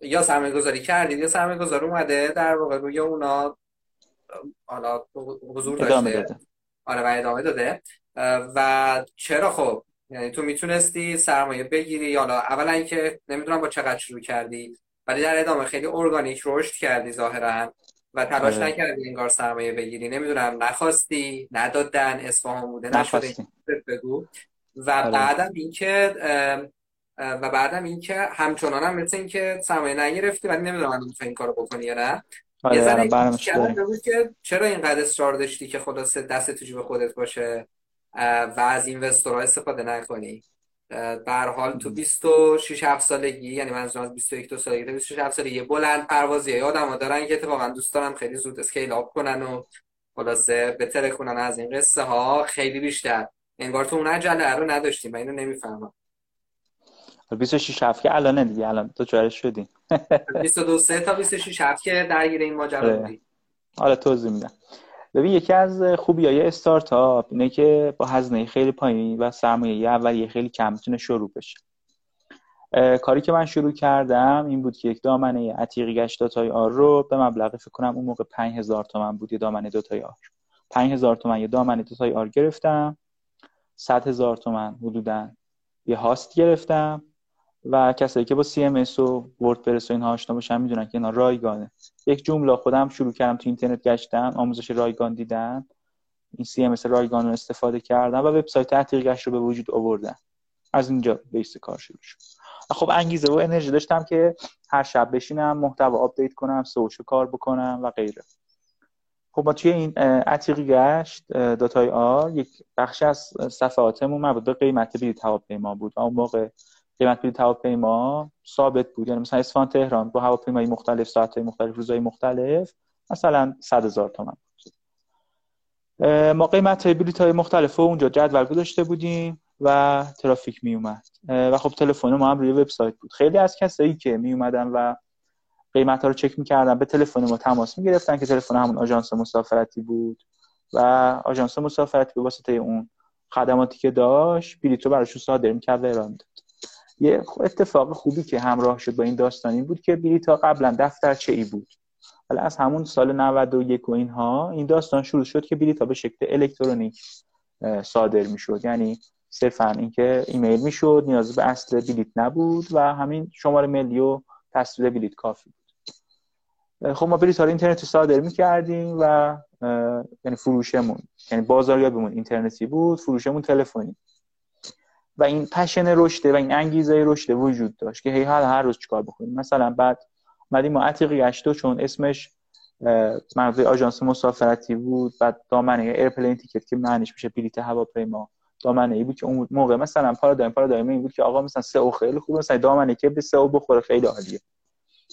یا سرمایه گذاری کردید یا سرمایه گذاری اومده در واقع روی اونا حالا حضور داشته. آره و ادامه داده. و چرا؟ خب یعنی تو می‌تونستی سرمایه بگیری. حالا اولا اینکه نمی‌دونم با چقدر شروع کردی ولی در ادامه خیلی ارگانیک رشد کردی ظاهرا و تلاش آره. نکردی انگار سرمایه بگیری. نمی‌دونم نخواستی ندادن اصفهان بوده نشده. بگو. و آره. بعدم اینکه و بعدم اینکه همچنان هم مثل اینکه سرمایه نگرفتی ولی نمی‌دونم می‌تونی این کارو بکنی یا نه. آره، یه ذره که چرا اینقدر اصرار داشتی که خلاصه دست تو جیب خودت باشه؟ و از اینوستورها استفاده نکنی. در حال تو 26 7 سالگی یعنی منظورم از 21 دو سالگی تا 26 7 سالگی بلند پروازی ها آدم دارن که اتفاقا دوست دارم خیلی زود اسکیل اپ کنن و خلاصه بهتره کنن از این قصه ها خیلی بیشتر. انگار تو اون عجله رو نداشتیم و اینو نمی‌فهمم. 26 7 که الان دیگه الان تو چاره شدی. 22 3 تا 26 7 که درگیر این ماجرا آره. بودی. حالا توضیح میدم. ببین یکی از خوبی های استارتاپ اینه که با هزینه خیلی پایین و سرمایه اولیه خیلی کم می‌تونه شروع بشه. کاری که من شروع کردم این بود که یک دامنه عتیق گشت dot ir رو به مبلغ فکر کنم اون موقع 5000 تومن بود یه دامنه dot ir. 5000 تومن یه دامنه dot ir گرفتم. 100 هزار تومن حدودا یه host گرفتم. و کسایی که با CMS و WordPress و اینها آشنا باشن می‌دونن که اینا رایگانه. من جمله خودم شروع کردم تو اینترنت گشتم آموزش رایگان دیدن این CMS رایگان رو استفاده کردم و وبسایت عتیق گشت رو به وجود آوردن از اینجا base کار شروع شد. خب انگیزه و انرژی داشتم که هر شب بشینم محتوا update کنم SEO شو کار بکنم و غیره. خب ما توی این عتیق گشت dot IR. یک بخش از صفحاتمون مربوط به قیمت بلیط هواپیما بود. اون موقع قیمت بلیط هواپیما ثابت بود. یعنی مثلا اصفهان تهران با هواپیمای مختلف ساعت‌های مختلف روزهای مختلف مثلا 100 هزار تومان ما قیمت بلیط های مختلف اونجا جدول گذاشته بودیم و ترافیک می اومد و خب تلفن ما هم روی وبسایت بود. خیلی از کسایی که می اومدن و قیمت ها رو چک می‌کردن به تلفن ما تماس می‌گرفتن که تلفن همون آژانس مسافرتی بود و آژانس مسافرتی به واسطه اون خدماتی که داشت بلیط رو براشون صادر می‌کرد و ارائه داد یه اتفاق خوبی که همراه شد با این داستانی بود که بلیط ها قبلا دفترچه ای بود. حالا از همون سال 91 و اینها این داستان شروع شد که بلیط ها به شکل الکترونیک صادر می‌شد. یعنی صرفا اینکه ایمیل می‌شد نیاز به اصل بلیط نبود و همین شماره ملی و تصویر بلیط کافی بود. خب ما بلیط ها رو صادر می‌کردیم و یعنی فروشمون یعنی بازاریابیمون اینترنتی بود فروشمون تلفنی. و این passion رشده و این انگیزه رشده وجود داشت که هی هر روز چیکار بکنیم. مثلا بعد اومدیم ما عتیق گشتو چون اسمش منظور آژانس مسافرتی بود. بعد دامنه airplane ticket که معنیش میشه بلیت هواپیما. دامنه ای بود که اون موقع مثلا پارادایم پارادایم این بود که آقا مثلا SEO خیلی خوبه مثلا دامنه که به SEO بخوره خیلی عالیه.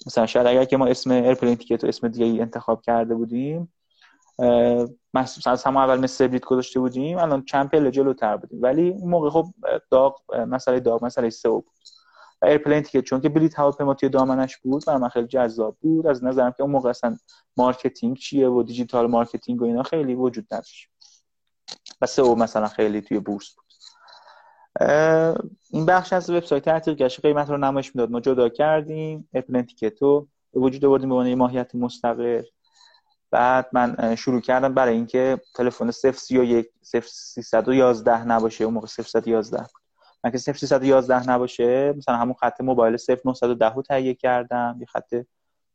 مثلا شاید اگر که ما اسم airplane ticket و اسم دیگه ای انتخاب کرده بودیم از همون اول مستر بلیت گذاشته بودیم الان چند پله جلوتر بودیم. ولی اون موقع خب داغ مسئله داغ مسئله SEO بود. و airplane ticket چون که بلیت هواپیما توی دامنش بود و من خیلی جذاب بود از نظرم که اون موقع اصلا marketing چیه و digital marketing و اینا خیلی وجود نداشت. و SEO مثلا خیلی توی بورس بود. این بخش از وبسایت عتیق گشت. قیمت رو نمایش می‌داد. ما جدا کردیم. airplane ticket رو وجود آوردیم به عنوان ماهیت مستقل بعد من شروع کردم برای اینکه تلفن 031 0311 نباشه. اون موقع 0311 بود. من که 0311 نباشه مثلا همون خط موبایل 0910 رو تهیه کردم. یه خط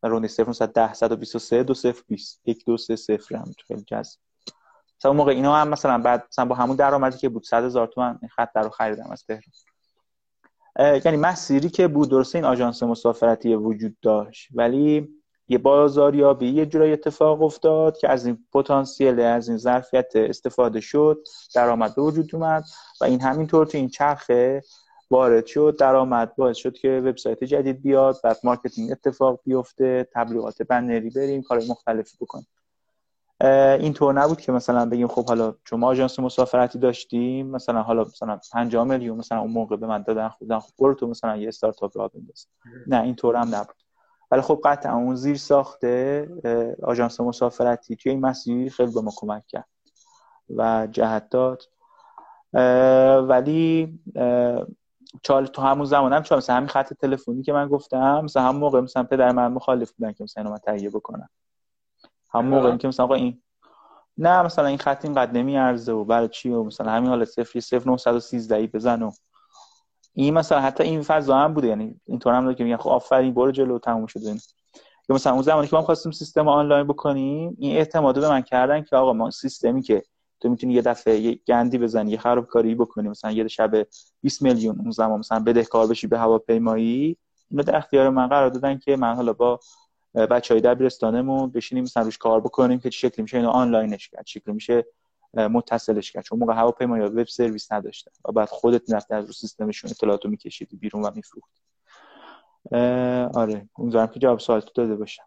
روندی 0910 123 20 1 2 3 0 هم. خیلی جذاب. مثلا اون موقع اینا هم مثلا بعد مثلا با همون درآمدی که بود 100 هزار تومان این خط رو خریدم از تهران. یعنی مسیری که بود درسته این آژانس مسافرتی وجود داشت ولی یه بازاریابی یه جورایی اتفاق افتاد که از این پتانسیل از این ظرفیت استفاده شد درآمد به وجود اومد و این همینطور تو این چرخه وارد شد. درآمد باعث شد که وبسایت جدید بیاد بعد marketing اتفاق بیفته تبلیغات بنری بریم کار مختلفی بکنیم. اینطور نبود که مثلا بگیم خب حالا چون ما آژانس مسافرتی داشتیم مثلا حالا مثلا 5 میلیون مثلا اون موقع به من دادن خودن خب برو تو مثلا یه استارتاپ راه بنداز. نه اینطور هم نبود. ولی خب قطعا اون زیر ساخته آژانس مسافرتی توی این مسیر خیلی به ما کمک کرد و جهت داد. ولی چال تو همون زمان هم چون مثلا همین خط تلفنی که من گفتم مثلا هم موقع مثلا پدر من مخالف بودن که مثلا من تهیه بکنم. هم موقع که مثلا این نه مثلا این خط اینقدر نمیارزه و برای چی و مثلا همین حالت صفری صفر 913 بزن و این مثلا حتی این فضا هم بوده یعنی اینطور هم که میگن خب آفرین برو جلو تموم شد یا مثلا اون زمانی که ما خواستیم سیستم آنلاین بکنیم این اعتماد به من کردن که آقا ما سیستمی که تو می‌تونی یه دفعه یه گندی بزنی یه خرابکاری بکنی مثلا یه شب 20 میلیون اون زمان مثلا بدهکار بشی به هواپیمایی اینو در اختیار من قرار دادن که من حالا با بچه های دبیرستانمون بشینیم مثلا روش کار بکنیم که چه شکلی میشه اینو آنلاینش کرد شکلی میشه متصلش کرد. چون موقع هواپیما یا وب سرویس نداشتن و بعد خودت می‌رفتی از رو سیستمشون اطلاعاتو میکشیدی بیرون و میفروخت آره امیدوارم که جواب سوالتو داده باشم.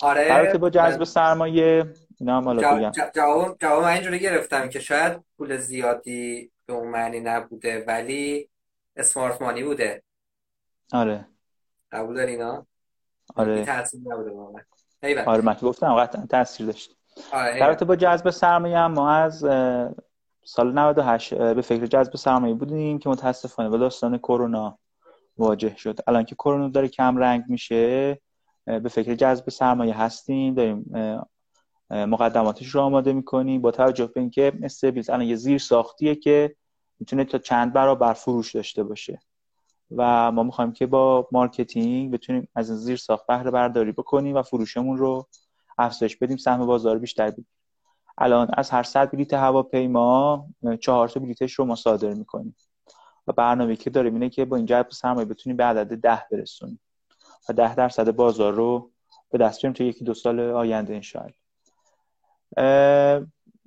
آره البته با جذب سرمایه اینا هم حالا بگم. جواب جواب من اینجوری گرفتم که شاید پول زیادی به اون معنی نبوده ولی اسمارت مانی بوده. آره. قبول داری اینا؟ آره. تاثیر نبوده واقعا. آره من گفتم قطعا تاثیر داشت آره البته با جذب سرمایه ما از سال 98 به فکر جذب سرمایه بودیم که متاسفانه با داستان کرونا مواجه شد. الان که کرونا داره کم رنگ میشه به فکر جذب سرمایه هستیم داریم مقدماتش رو آماده می‌کنیم با توجه به اینکه stable ـه الان یه زیر ساختیه که می‌تونه تا چند برابر فروش داشته باشه. و ما می‌خوایم که با marketing بتونیم از این زیر ساخت بهره برداری بکنیم و فروشمون رو افزایش بدیم سهم بازار بیشتر بدیم. الان از هر صد بلیت هواپیما چهار تا بلیتش رو ما صادر می‌کنیم. و برنامه که داریم اینه که با این جذب سرمایه بتونیم به عدد ده برسونیم. و ده درصد بازار رو به دست بیاریم تا یکی دو سال آینده انشاءالله.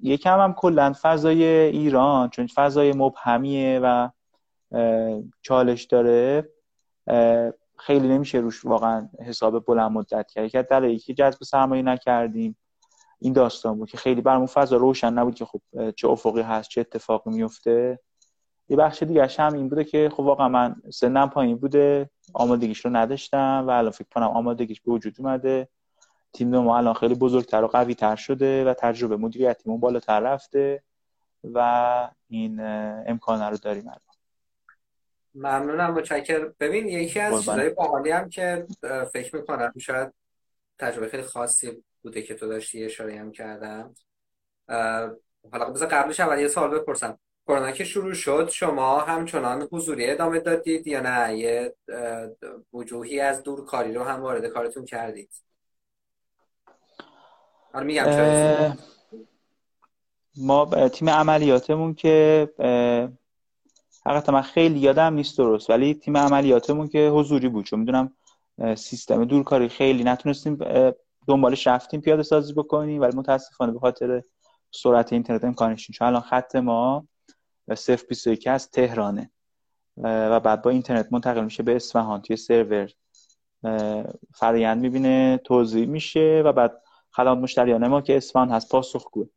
یکم هم کلا فضای ایران چون فضای مبهمیه و چالش داره. خیلی نمیشه روش واقعا حساب بلند مدت کرد. که در یکی جذب سرمایه نکردیم. این داستان بود که خیلی برامون فضا روشن نبود که خب چه افقی هست چه اتفاقی میفته. یه بخش دیگه هم این بوده که خب واقعا من سنم پایین بوده. آمادگیش رو نداشتم و الان فکر کنم آمادگیش به وجود اومده. تیم ما الان خیلی بزرگتر و قوی تر شده و تجربه مدیریتیمون بالاتر رفته و این امکانه رو داریم الان. ممنونم متشکر ببین یکی از چیزای باحالی هم که فکر می‌کنم شاید تجربه خیلی خاصی بوده که تو داشتی اشاره هم کردم. حالا بذار قبلش اول یه سوال بپرسم. کرونا که شروع شد شما همچنان حضوری ادامه دادید یا نه؟ یه وجوهی از دورکاری رو هم وارد کارتون کردید؟ آره میگم ما تیم عملیاتمون که حقیقتا من خیلی یادم نیست درست ولی تیم عملیاتمون که حضوری بود. چون می‌دونم سیستم دورکاری خیلی نتونستیم دنبالش رفتیم پیاده سازی بکنیم ولی متاسفانه به خاطر سرعت اینترنت امکانش چون الان خط ما 021 از تهرانه. و بعد با اینترنت منتقل میشه به اصفهان. توی سرور فرایند می‌بینه توضیح میشه و بعد خدمات مشتریان ما که اصفهان هست پاسخگو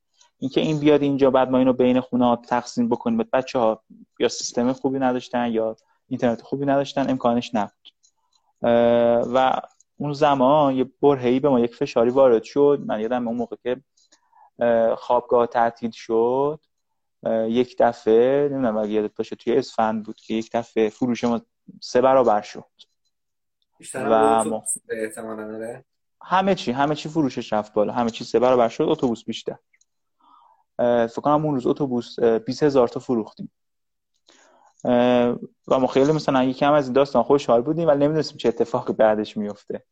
اینکه این بیاد اینجا بعد ما اینو بین خونه ها تقسیم بکنیم. بچه ها یا سیستم خوبی نداشتن یا اینترنت خوبی نداشتن امکانش نبود. و اون زمان یه برهی به ما یک فشاری وارد شد. من یادم اون موقع که خوابگاه تعطیل شد. یک دفعه نمی‌دونم اگه یادت باشه توی اسفند بود که یک دفعه فروش ما سه برابر شد. و ما... همه چی همه چی فروشش رفت بالا. همه چی سه برابر شد اتوبوس بیشتر. فکر کنم اون روز اتوبوس 20 هزار تا فروختیم. و ما خیلی مثلا یکم از این داستان خوشحال بودیم ولی نمی‌دونستیم چه اتفاقی بعدش میفته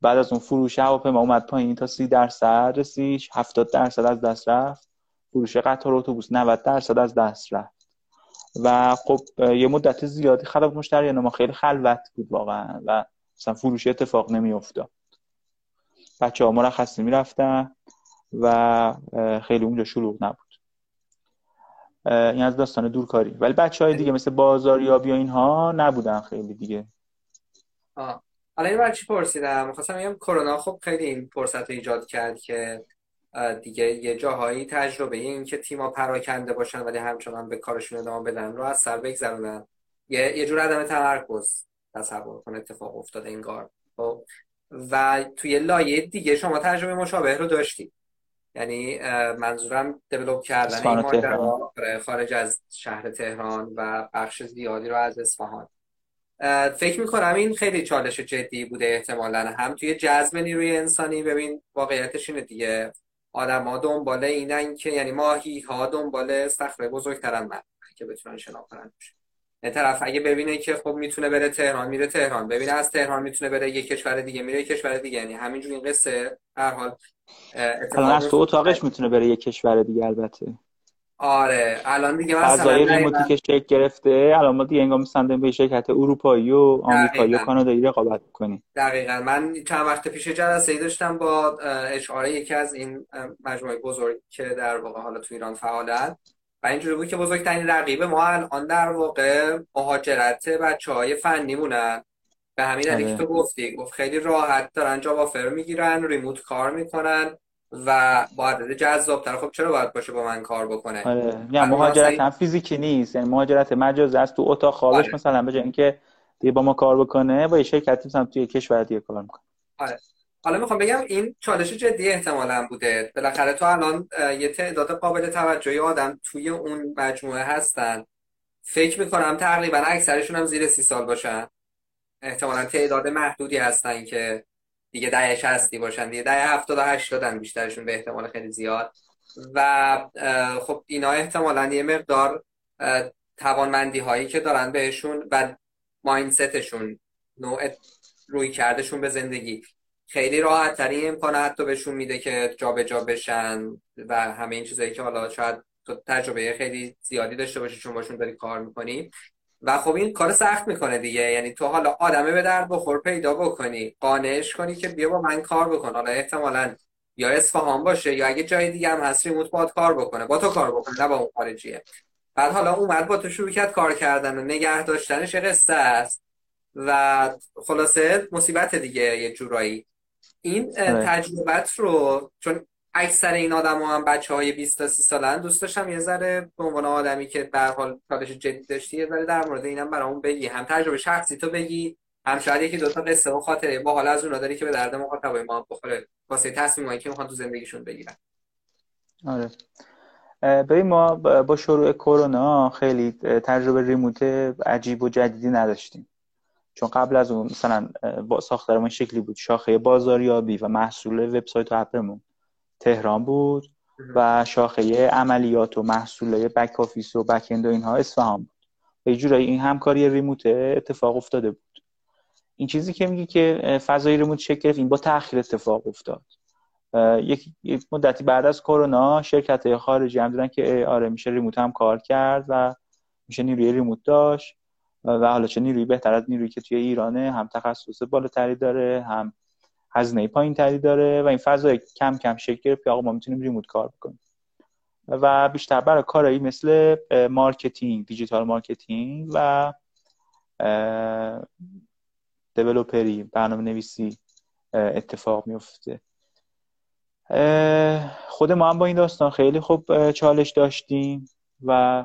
بعد از اون فروش هواپیما اومد پایین تا 30 درصد رسید 70 درصد از دست رفت. فروش قطار اتوبوس 90 درصد از دست رفت. و خب یه مدت زیادی خدمات مشتریان ما خیلی خلوت بود واقعا و مثلا فروش اتفاق نمیافتاد. بچه ها مرخصی می‌رفتن. و خیلی اونجا شلوغ نبود. این از داستان دورکاری. ولی بچه های دیگه مثل بازاریابی و اینها نبودن خیلی دیگه. آه. حالا این چی پرسیدم. می‌خواستم بگم کرونا خب خیلی این فرصت رو ایجاد کرد که دیگه یه جاهایی تجربه این که تیما پراکنده باشن ولی همچنان به کارشون ادامه بدن رو از سر بگذرونن. یه, یه جور عدم تمرکز تصور کن اتفاق افتاده انگار. خب؟ و توی لایه دیگه شما تجربه مشابه رو داشتید. یعنی منظورم دیولوب کردن این آره، خارج از شهر تهران و بخش زیادی رو از اصفهان. فکر می‌کنم این خیلی چالش جدی بوده احتمالا. هم توی جذب نیروی انسانی ببین واقعیتش اینه دیگه. ها دنبال اینن که یعنی ماهی ها دنبال صخره بزرگترن من که بتونن شناختن یه طرف اگه ببینه که خب می‌تونه بره تهران میره تهران. ببینه از تهران می‌تونه بره یه کشور دیگه میره یه کشور دیگه. یعنی همینجور این قصه هر حال الان از تو اتاقش می‌تونه بره یه کشور دیگه البته. آره. الان دیگه مثلا ریموتی که شکل گرفته الان ما دیگه انگار میسندیم به شرکت اروپایی و آمریکایی و کانادایی رقابت کنیم دقیقا. من چند وقت پیش جلسه ای داشتم با اشعاره یکی از این مجموعه بزرگ که در واقع حالا تو ایران فعالن. و اینجوری بود که بزرگترین رقیب ما الان در واقع مهاجرت بچه های فنی مونن به همین دلیل که تو گفتی گفت خیلی راحت دارن جاب آفر می‌گیرن ریموت کار می‌کنن و با عدد جذابتر. خب چرا باید باشه با من کار بکنه؟ آره. یا مهاجرت هم فیزیکی نیست. یعنی مهاجرت مجازی است تو اتاق خوابش آره. مثلا به اینکه دیگه با ما کار بکنه با یه شرکتی مثلا توی کشور دیگه کار می‌کنه. آره. حالا می‌خوام بگم این چالش جدی احتمالا بوده. بالاخره تو الان یه تعداد قابل توجهی آدم توی اون مجموعه هستن. فکر می‌کنم تقریبا اکثرشون هم زیر سی سال باشن. احتمالا تعداد محدودی هستن که دیگه ده شستی باشن. دیگه ده هفتاد و هشتادن بیشترشون به احتمال خیلی زیاد. و خب اینا احتمالا یه مقدار توانمندی هایی که دارن بهشون و ماینستشون نوع روی کردشون به زندگی. خیلی راحت ترین امکانه حتی بهشون میده که جابجا جا بشن و همه این چیزایی که حالا شاید تو تجربه خیلی زیادی داشته باشی چون باشون داری کار می‌کنی. و خب این کار سخت می‌کنه دیگه. یعنی تو حالا آدمه به درد بخور پیدا بکنی. قانعش کنی که بیا با من کار بکن. حالا احتمالا یا اصفهان باشه یا اگه جای دیگه هم هست ریموت باد کار بکنه. با تو کار بکنه نه با اون خارجیه. بعد حالا اومد با تو شروع کرد کار کردن و نگه داشتنش قصه است. و خلاصه مصیبت دیگه یه جورایی. این آره. تجربت رو چون اکثر این آدم هم بچه های 20 تا 30 سالن دوست داشتم یه ذره به عنوان آدمی که به حال چالش جدی داشتی یه ذره در مورد اینم برامون بگی. هم تجربه شخصی تو بگی هم شاید یکی دو تا قصه و خاطره. با حال از اون داری که به درد مخاطبای ما بخوره. واسه تصمیمایی که می‌خوان تو زندگیشون بگیرن. آره. ببین ما با شروع کرونا خیلی تجربه remote عجیب و جدیدی نداشتیم. چون قبل از اون مثلا با ساختارمون شکلی بود. شاخه بازاریابی و محصول وبسایت و app مون تهران بود و شاخه عملیات و محصول back office و backend و اینها اصفهان بود. یه جورایی این همکاری remote اتفاق افتاده بود. این چیزی که میگی که فضای remote شکل این با تاخیر اتفاق افتاد. یک مدتی بعد از کرونا شرکت خارجی هم دیدن که آره میشه remote هم کار کرد و میشه نیروی remote داشت. و حالا چه نیروی بهتر از نیرویی که توی ایرانه هم تخصص بالاتری داره هم هزینه پایین تری داره و این فضا کم کم شکل گرفت که آقا ما می‌تونیم remote کار بکنیم. و بیشتر برای کارهایی مثل marketing digital marketing و developer ی برنامه نویسی اتفاق میفته خود ما هم با این داستان خیلی خوب چالش داشتیم و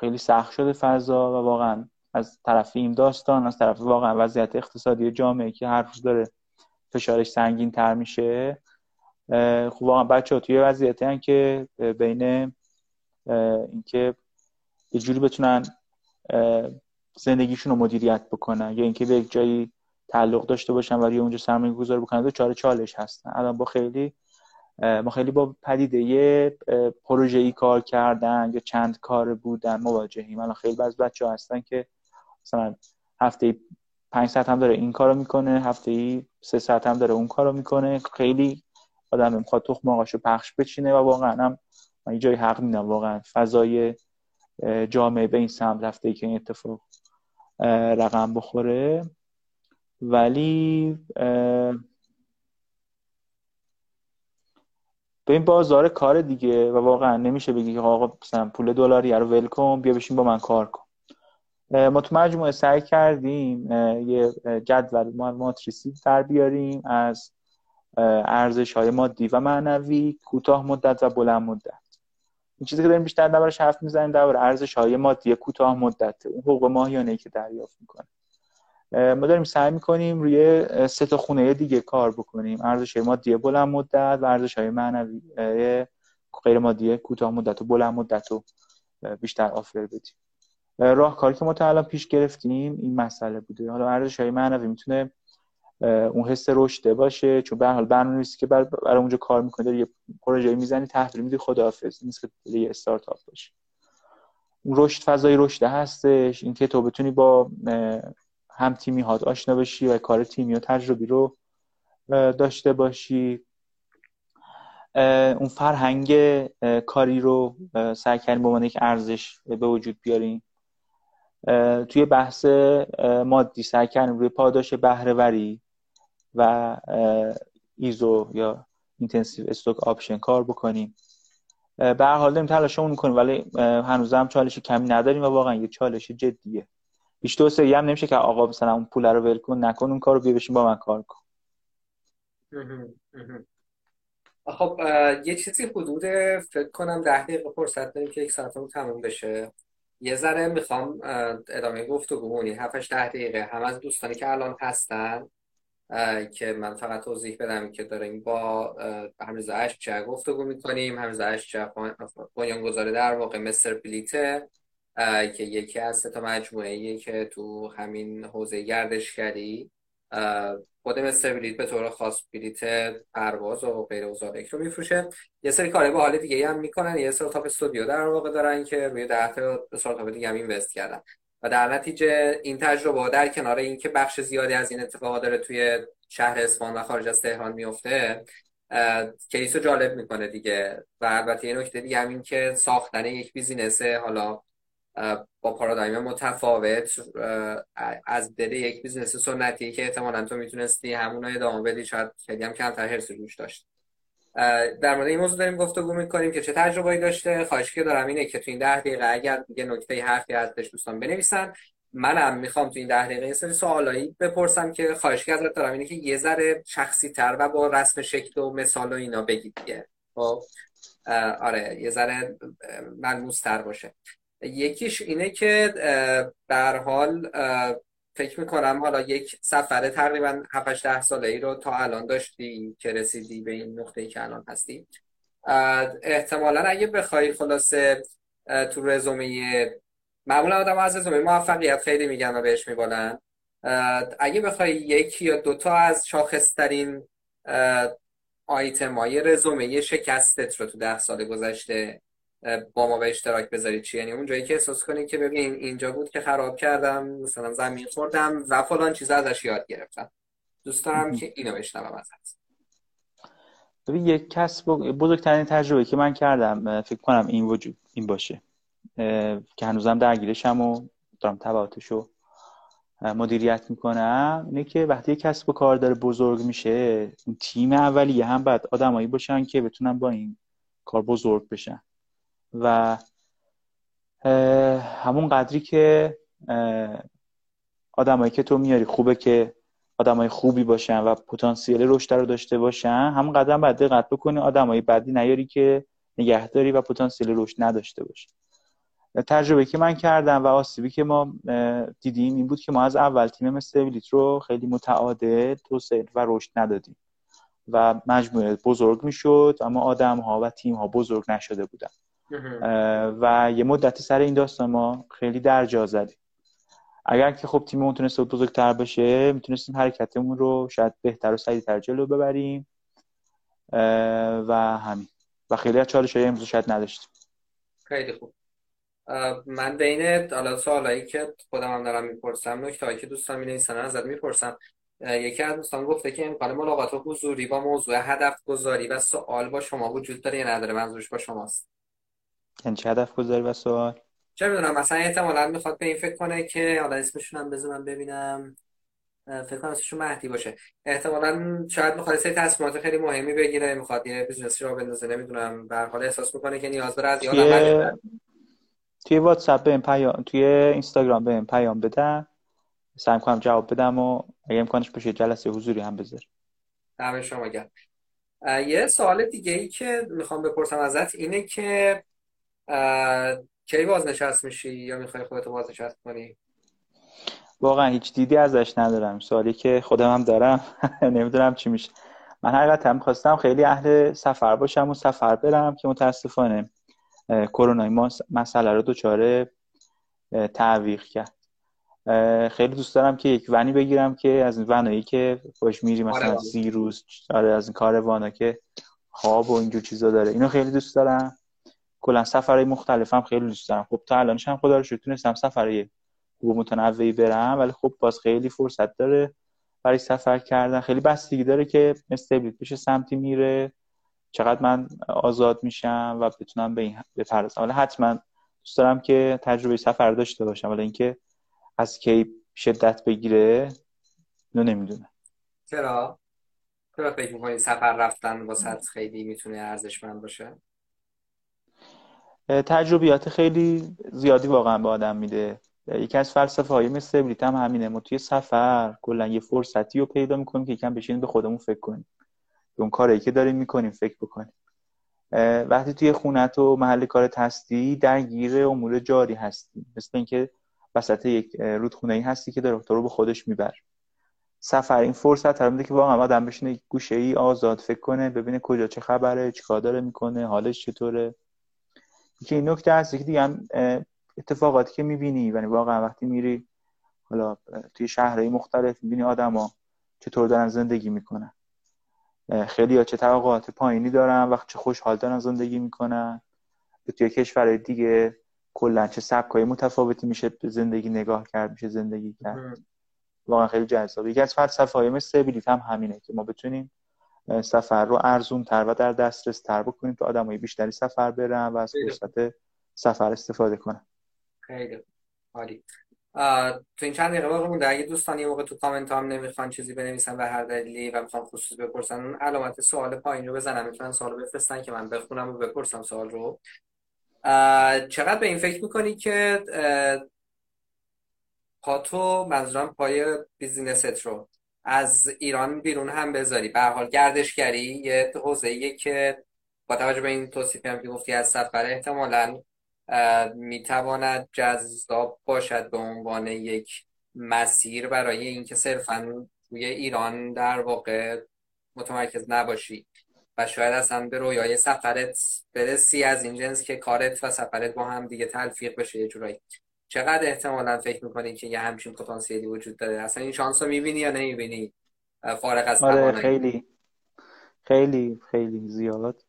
خیلی سخت شده فضا و واقعا از طرف این داستان از طرف واقعا وضعیت اقتصادی جامعه که هر روز داره فشارش سنگین تر میشه خب واقعا بچه ها توی وضعیتی هن که بین اینکه یه جوری بتونن زندگیشون رو مدیریت بکنن یا اینکه به یک جایی تعلق داشته باشن و اونجا سرمایه گذار بکنن دو چاره چالش هستن. الان با خیلی ما خیلی با پدیده یه پروژه ای کار کردن یا چند کار بودن مواجهیم. الان خیلی از بچه هستن که مثلا هفته پنج ساعت هم داره این کارو می‌کنه هفته ای سه ساعت هم داره اون کارو می‌کنه. خیلی آدم می‌خواد تخم آقاشو پخش بچینه و واقعا هم من جای حق میدم واقعا فضای جامعه به این سمت رفته ای که این اتفاق رقم بخوره. ولی به این بازار کار دیگه و واقعا نمیشه بگی که آقا مثلا پول دلاری رو ول کن بیا بشین با من کار کن. ما تو مجموعه سعی کردیم یه جدول ماتریسی در بیاریم از ارزش های مادی و معنوی کوتاه مدت و بلند مدت. این چیزی که داریم بیشتر دربارش حرف می‌زنیم درباره ارزش های مادی کوتاه مدت اون حقوق ماهیانه که دریافت می‌کنه ما داریم سعی می‌کنیم روی سه تا خونه دیگه کار بکنیم. ارزش مادی بلند مدت و ارزش های معنوی غیر مادی کوتاه مدت و بلند مدت رو بیشتر آفر بدیم. راهکاری که ما تا الان پیش گرفتیم این مسئله بوده. حالا ارزش های معنوی می‌تونه اون حس رشده باشه چون به حال برنامه‌نویسی که برای اونجا کار می‌کنه داری یه پروژه می‌زنی تحویل میدی خداحافظ. نیست که یه استارتاپ باشه. اون رشد فضای رشده هستش. اینکه تو بتونی با هم تیمی هات آشنا بشی و کار تیمی و تجربی رو داشته باشی. اون فرهنگ کاری رو سعی کردیم به عنوان یک ارزش به وجود بیاریم. توی بحث مادی سعی کردیم روی پاداش بهرهوری و ISO یا incentive stock option کار بکنیم. به هر حال داریم تلاشمون می‌کنیم ولی هنوز هم چالش کمی نداریم و واقعا یه چالش جدیه. بیش تو سری هم نمیشه که آقا مثلا اون پول رو ول کن نکن اون کارو بیا بشین با من کار کن. خب یه چیزی حدود فکر کنم ده دقیقه فرصت داریم که یک ساعتمون تموم بشه. یه ذره می‌خوام ادامه گفتگومونی 7 ده دقیقه. هم از دوستانی که الان هستن که من فقط توضیح بدم که داریم با همیزه اشچه گفتگو می‌کنیم. همیزه اشچه گذاره در واقع مستر بلیته که یکی از تا مجموعه که تو همین حوزه گردشگری خود مستر بلیت به طور خاص بلیت پرواز و غیر اوزار رو میفروشه. یه سری کاری با حال دیگه هم می‌کنن. یه استارتاپ استودیو در واقع دارن که روی ده تا استارتاپ دیگه هم اینوست کردن. و در نتیجه این تجربه در کنار اینکه بخش زیادی از این اتفاقات داره توی شهر اصفهان و خارج از تهران میفته case جالب می‌کنه دیگه. و البته یه نکته دیگه همین که ساختن یک business حالا با پارادایم متفاوت از دل یک business سنتی که احتمالا تو می‌تونستی همون رو ادامه بدی شاید خیلی هم کمتر حرسی روش داشت. در مورد این موضوع داریم گفتگو می‌کنیم که چه تجربه‌ای داشته. خواهش که دارم اینه که تو این ده دقیقه اگر دیگه نکته حرفی ازش دوستان بنویسن منم می‌خوام تو این ده دقیقه یه سری سوالایی بپرسم که خواهش ازت دارم اینه که یه ذره شخصی تر و با رسم شکل و مثال و اینا بگید دیگه. خب؟ آره یه ذره ملموس تر باشه. یکیش اینه که در حال فکر می‌کنم حالا یک سفر تقریبا 7 ده ساله ای رو تا الان داشتی که رسیدی به این نقطه ای که الان هستی. احتمالا اگه بخوای خلاصه تو رزومه معمولا آدم از رزومه موفقیت خیلی میگن و بهش میبالن. اگه بخوای یکی یا دوتا از شاخصترین آیتم های رزومه شکستت رو تو ده سال گذشته با ما به اشتراک بذارید چی؟ یعنی اون جایی که احساس کنید که ببین اینجا بود که خراب کردم مثلا زمین خوردم و فلان چیز ازش یاد گرفتم. دوست دارم که اینو بشنوم ازت. ببین یک کسب بزرگترین تجربه که من کردم فکر کنم این وجود این باشه. که هنوزم درگیرشم و دارم تبعاتشو مدیریت می‌کنم اینه که وقتی کسب و کار داره بزرگ میشه اون تیم اولیه هم باید آدمایی باشن که بتونن با این کار بزرگ بشن. و همون قدری که آدمایی که تو میاری خوبه که آدمای خوبی باشن و پتانسیل رشد رو داشته باشن همون قدم باید دقت بکنی آدمای بدی نیاری که نگهداری و پتانسیل رشد نداشته باشه. تجربه که من کردم و آسیبی که ما دیدیم این بود که ما از اول تیم مثل رو خیلی متعادل توسعه و رشد ندادیم و مجموعه بزرگ می‌شد اما آدم ها و تیم ها بزرگ نشده بودن. و یه مدتی سر این داستان ما خیلی درجا زدیم. اگر که خب تیممون تونسته بزرگتر بشه می‌تونستیم حرکتمون رو شاید بهتر و سریعتر جلو ببریم. و همین. و خیلی از چالش های امروز شاید نداشتیم. خیلی خوب. من بین حالا سوالایی که خودم هم دارم می‌پرسم نکته که دوستان می ازت می‌پرسم. یکی از دوستان گفته که امکان ملاقات حضوری با موضوع هدف گذاری و سوال با شما وجود داره یا نداره؟ منظورش با شماست. یعنی چه هدف گذاری و سوال؟ چه می‌دونم مثلا احتمالا می‌خواد به این فکر کنه که حالا اسمشون هم بذارم ببینم. فکر کنم اسمشون مهدی باشه. احتمالا شاید می‌خواد سری تصمیمات خیلی مهمی بگیره می‌خواد یه business ی راه بندازه نمی‌دونم به هر حال احساس می‌کنه که نیاز داره از توی... توی واتساپ یه پیام توی اینستاگرام یه پیام بدم. سعی کنم جواب بدم و اگه امکانش بشه جلسه حضوری هم بذار دم شما گرم. یه سوال دیگه ای که می‌خوام بپرسم ازت اینه که کی بازنشست میشی یا می‌خوای خودتو بازنشست کنی؟ واقعا هیچ دیدی ازش ندارم. سوالی که خودم هم دارم. نمی‌دونم چی میشه. من حقیقتا می‌خواستم خیلی اهل سفر باشم و سفر برم که متاسفانه کرونا ما مسئله رو دوچاره تعویق کرد. خیلی دوست دارم که یک ونی بگیرم که از این ونایی که باش میری مثلا سی روز آره از این کاروانا که خواب و اینجور چیزا داره. اینو خیلی دوست دارم. کلا سفرهای مختلفم خیلی دوست دارم. خب تا الانش هم خدا رو شکر تونستم سفرهای خوب متنوعی برم ولی خب باز خیلی فرصت داره برای سفر کردن. خیلی بستگی داره که استبلیت بشه سمتی میره چقدر من آزاد میشم و بتونم به این بپردازم. ولی حتما دوست دارم که تجربه سفر داشته باشم ولی اینکه از کی شدت بگیره نو نمی‌دونم. چرا؟ چرا فکر می‌کنی سفر رفتن واسه خیلی می‌تونه ارزشمند باشه؟ تجربیات خیلی زیادی واقعا به آدم میده. یکی از فلسفه های مثل بریت هم همینه. ما توی سفر کلا یه فرصتی رو پیدا می‌کنیم که یکم بشینیم به خودمون فکر کنیم. به اون کاری که داریم می‌کنیم فکر بکنیم. وقتی توی خونت و محل کارت هستی درگیر امور جاری هستی. مثل اینکه وسط یک رودخونه ای هستی که داره تو رو به خودش میبر سفر این فرصت رو میده که واقعا آدم بشینه گوشه ای آزاد فکر کنه ببینه کجا چه خبره چیکار داره می‌کنه حالش چطوره. که این نکته هست که دیگه اتفاقاتی که می‌بینی. یعنی واقعا وقتی میری حالا توی شهرهای مختلف می‌بینی آدما چطور دارن زندگی می‌کنن. خیلی ها چه توقعات پایینی دارن وقت چه خوشحال دارن زندگی می‌کنن. توی کشورهای دیگه کلا چه سبکای متفاوتی میشه به زندگی نگاه کرد میشه زندگی کرد. واقعا خیلی جذابه یکی از فلسفه های مثل هم همینه که ما بتونیم سفر رو ارزون تر و در دسترس تر بکنیم که آدمای بیشتری سفر برن و از فرصت سفر استفاده کنن. خیلی. عالی. تو این چند دقیقه باقی مونده اگه دوستان یه موقع تو کامنت هم نمی‌خوان چیزی بنویسن به هر دلیلی و می‌خوان خصوص بپرسن اون علامت سوال پایین رو بزنم می‌تونن سوال بفرستن که من بخونم و بپرسم سوال رو. چقدر به این فکر می‌کنی که پاتو منظورم پای بیزینست رو؟ از ایران بیرون هم بذاری. به حال گردشگری یه حوزه که با توجه به این توصیفی هم که گفتی از سفر احتمالا می‌تواند جذاب باشد به عنوان یک مسیر برای اینکه صرفا توی ایران در واقع متمرکز نباشی. و شاید اصلا به رویای سفرت برسی از این جنس که کارت و سفرت با هم دیگه تلفیق بشه یه جورایی. چقدر احتمالا فکر می‌کنی که یه همچین پتانسیلی وجود داره؟ اصلا این شانس رو می‌بینی یا نمی‌بینی؟ فارغ از آره خیلی. خیلی خیلی زیاد.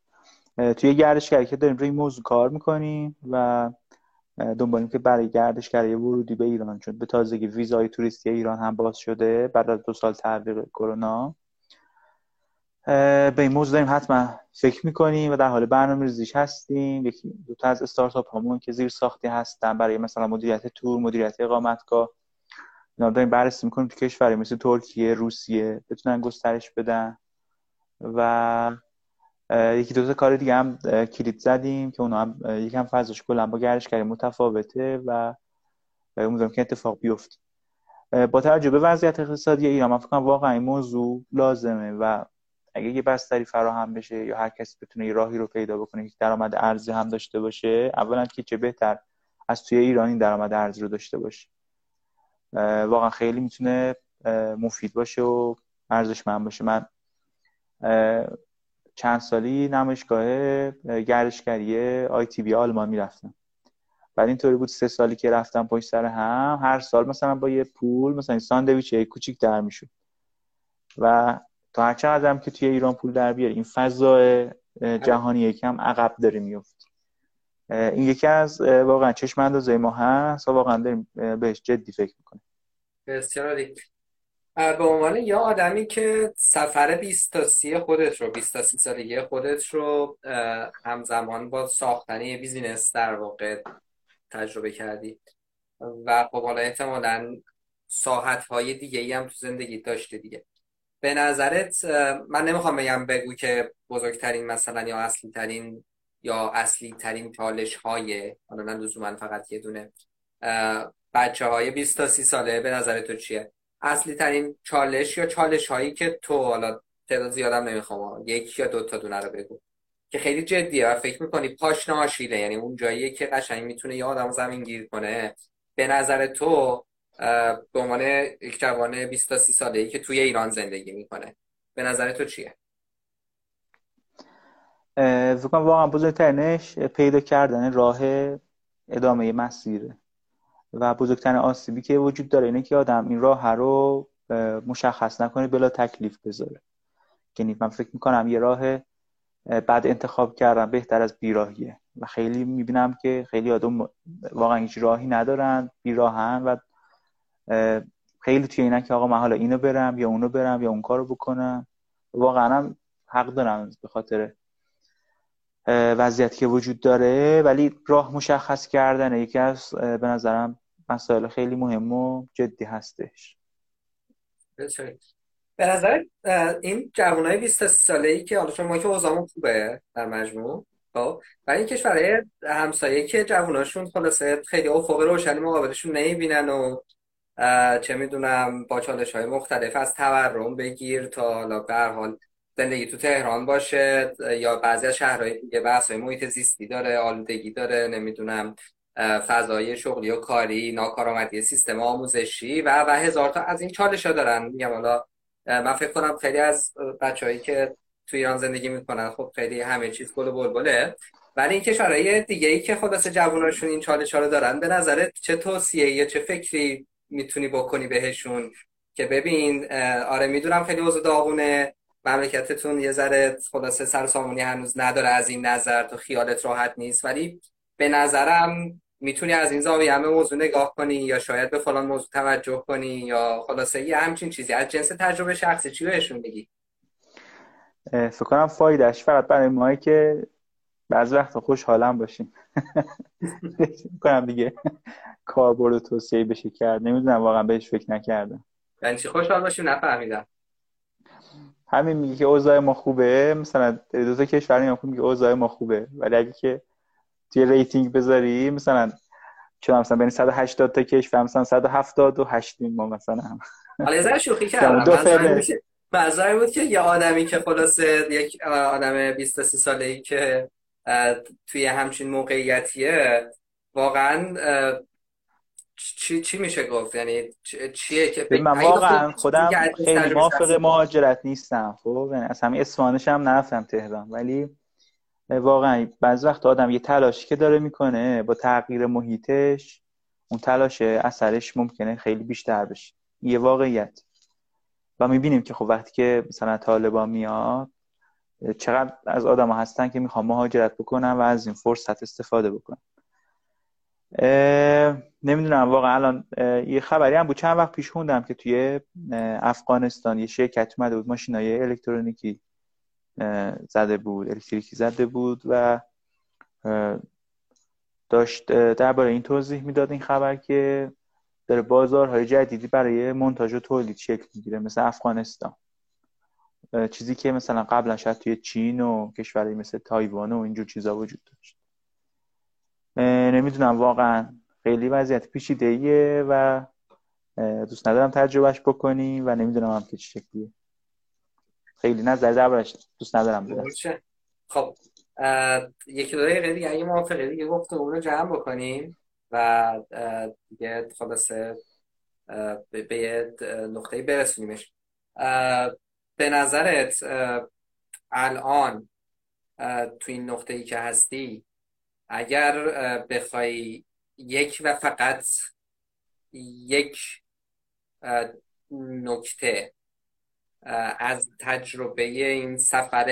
توی گردشگری که داریم روی موضوع کار می‌کنیم و دنبالیم که برای گردشگری ورودی به ایران چون به تازگی ویزای توریستی ایران هم باز شده بعد از دو سال تعویق کرونا. به این موضوع داریم حتما فکر می‌کنیم و در حال برنامه ریزیش هستیم. یکی دو تا از استارتاپ همون که زیر ساختی هستن برای مثلا مدیریت تور مدیریت اقامتگاه اینا داریم بررسی می‌کنیم تو کشوری مثل ترکیه روسیه بتونن گسترش بدن. و یکی دو تا کار دیگه هم کلید زدیم که اونا هم یکم فضاش کلا با گردشگری متفاوته و امیدوارم که اتفاق بیفته. با توجه به وضعیت اقتصادی ایران من فکر واقعا این موضوع لازمه و اگه یه بستری فراهم بشه یا هر کسی بتونه یه راهی رو پیدا بکنه که درآمد ارزی هم داشته باشه اولا که چه بهتر از توی ایران این درآمد ارزی رو داشته باشه. واقعا خیلی می‌تونه مفید باشه و ارزشمند باشه. من چند سالی نمایشگاه گردشگری آی تی بی آلمان می‌رفتم. بعد اینطوری بود سه سالی که رفتم پشت سر هم هر سال مثلا با یه پول مثلا ساندویچ کوچیک در می‌شد. و تا هر چقدر هم که توی ایران پول در بیاری این فضا جهانی یکم عقب داره میفت این یکی از واقعا چشم اندازه ما هست و واقعا داریم بهش جدی فکر می‌کنیم. بسیار به عنوان یه آدمی که سفر 20 تا 30 خودت رو 20 تا 30 سالگی خودت رو همزمان با ساختن یه بیزینس در واقع تجربه کردی و خب حالا احتمالا ساحت های دیگه ای هم تو زندگی داشته دیگه. به نظرت من نمی‌خوام بگم بگو که بزرگترین مثلا یا اصلی ترین یا اصلی ترین چالش های حالا نه لزوما فقط یه دونه بچه های 20 تا 30 ساله به نظر تو چیه؟ اصلی ترین چالش یا چالش هایی که تو حالا تعداد زیادم نمی‌خوام یک یا دو تا دونه رو بگو که خیلی جدیه و فکر می‌کنی پاش ناشیله یعنی اون جاییه که قشنگ می‌تونه یه آدم زمین گیر کنه. به نظر تو به عنوان یک جوان 20 تا 30 ساله ای که توی ایران زندگی می‌کنه. به نظر تو چیه؟ فکر واقعا بزرگترینش پیدا کردن راه ادامه مسیره و بزرگترین آسیبی که وجود داره اینه که آدم این راه رو مشخص نکنه بلا تکلیف بذاره. یعنی من فکر می‌کنم یه راه بعد انتخاب کردن بهتر از بیراهیه. و خیلی می‌بینم که خیلی آدم واقعا هیچ راهی ندارن بیراهن و خیلی توی اینه که آقا من حالا اینو برم یا اونو برم یا اون کارو بکنم. واقعا هم حق دارم به خاطر وضعیتی که وجود داره. ولی راه مشخص کردن یکی از به نظرم مسائل خیلی مهم و جدی هستش. به نظر این جوانای 20 ساله ای که حالا ما که اوزامون خوبه در مجموع خب و این کشورهای همسایه که جواناشون خلاصه خیلی افق روشنی مقابلشون نمی‌بینن و چه می‌دونم با چالش های مختلف از تورم بگیر تا حالا به حال زندگی تو تهران باشه یا بعضی از شهرهای دیگه بحث محیط زیستی داره آلودگی داره نمی‌دونم فضای شغلی و کاری ناکارآمدی سیستم آموزشی و و هزار تا از این چالش ها دارن. میگم حالا من فکر کنم خیلی از بچههایی که تو ایران زندگی می‌کنن خب خیلی همه چیز گل و بلبله. ولی این کشورهای دیگه ای که خلاص جواناشون این چالش ها رو دارن به نظرت چه توصیه یا چه فکری می‌تونی بکنی بهشون. که ببین آره می‌دونم خیلی اوضاع داغونه. مملکتتون یه ذره خلاصه سر سامونی هنوز نداره از این نظر تو خیالت راحت نیست. ولی به نظرم می‌تونی از این زاویه همه موضوع نگاه کنی یا شاید به فلان موضوع توجه کنی یا خلاصه یه همچین چیزی. از جنس تجربه شخصی چی بهشون بگی؟ فکر کنم فایدهش فقط برای ماهی که بعض وقت خوشحالم باشیم. کنم دیگه. کاربرد توصیه بشه کرد. نمی‌دونم واقعا بهش فکر نکردم. یعنی چی؟ خوشحال باشیم نفهمیدم. همین میگه که اوضاع ما خوبه. مثلا دو تا کشور میگه اوضاع ما خوبه. ولی اگه که توی rating بذاری مثلا چون مثلا بین 180 تا کشور مثلا 178 ما مثلا حالا یه شوخی کردم. منظورم بود که یه آدمی که خلاصه یک آدم 20 30 ساله ای که توی همچین موقعیتیه واقعا چی چی میشه گفت؟ یعنی چیه که من واقعا خودم خیلی موافق مهاجرت نیستم. خب؟ یعنی از همین اصفهانش هم نرفتم تهران ولی واقعا بعض وقت آدم یه تلاشی که داره می‌کنه با تغییر محیطش اون تلاش اثرش ممکنه خیلی بیشتر بشه. یه واقعیت. و می‌بینیم که خب وقتی که مثلا طالبان میاد چقدر از آدم هستن که می‌خوان مهاجرت بکنن و از این فرصت استفاده بکنن. نمی‌دونم واقعا الان یه خبری هم بود. چند وقت پیش خوندم که توی افغانستان یه شرکت اومده بود ماشینای الکترونیکی زده بود الکتریکی زده بود و داشت درباره این توضیح می‌داد این خبر که داره بازارهای جدیدی برای منتاج و تولید شکل می‌گیره مثل افغانستان. چیزی که مثلا قبلا شاید توی چین و کشورهای مثل تایوان و اینجور چیزا وجود داشت. نمی‌دونم واقعا خیلی وضعیت پیچیده و دوست ندارم تجربهش بکنیم و نمی‌دونم هم که چه شکلیه. خیلی نظر دربارش دوست ندارم خب یکی دو دقیقه دیگه اگه موافقه دیگه گفته رو جمع بکنیم و دیگه خلاصه به یه نقطه برسونیمش. به نظرت الان تو این نقطه ای که هستی اگر بخوای یک و فقط یک نکته. از تجربه این سفر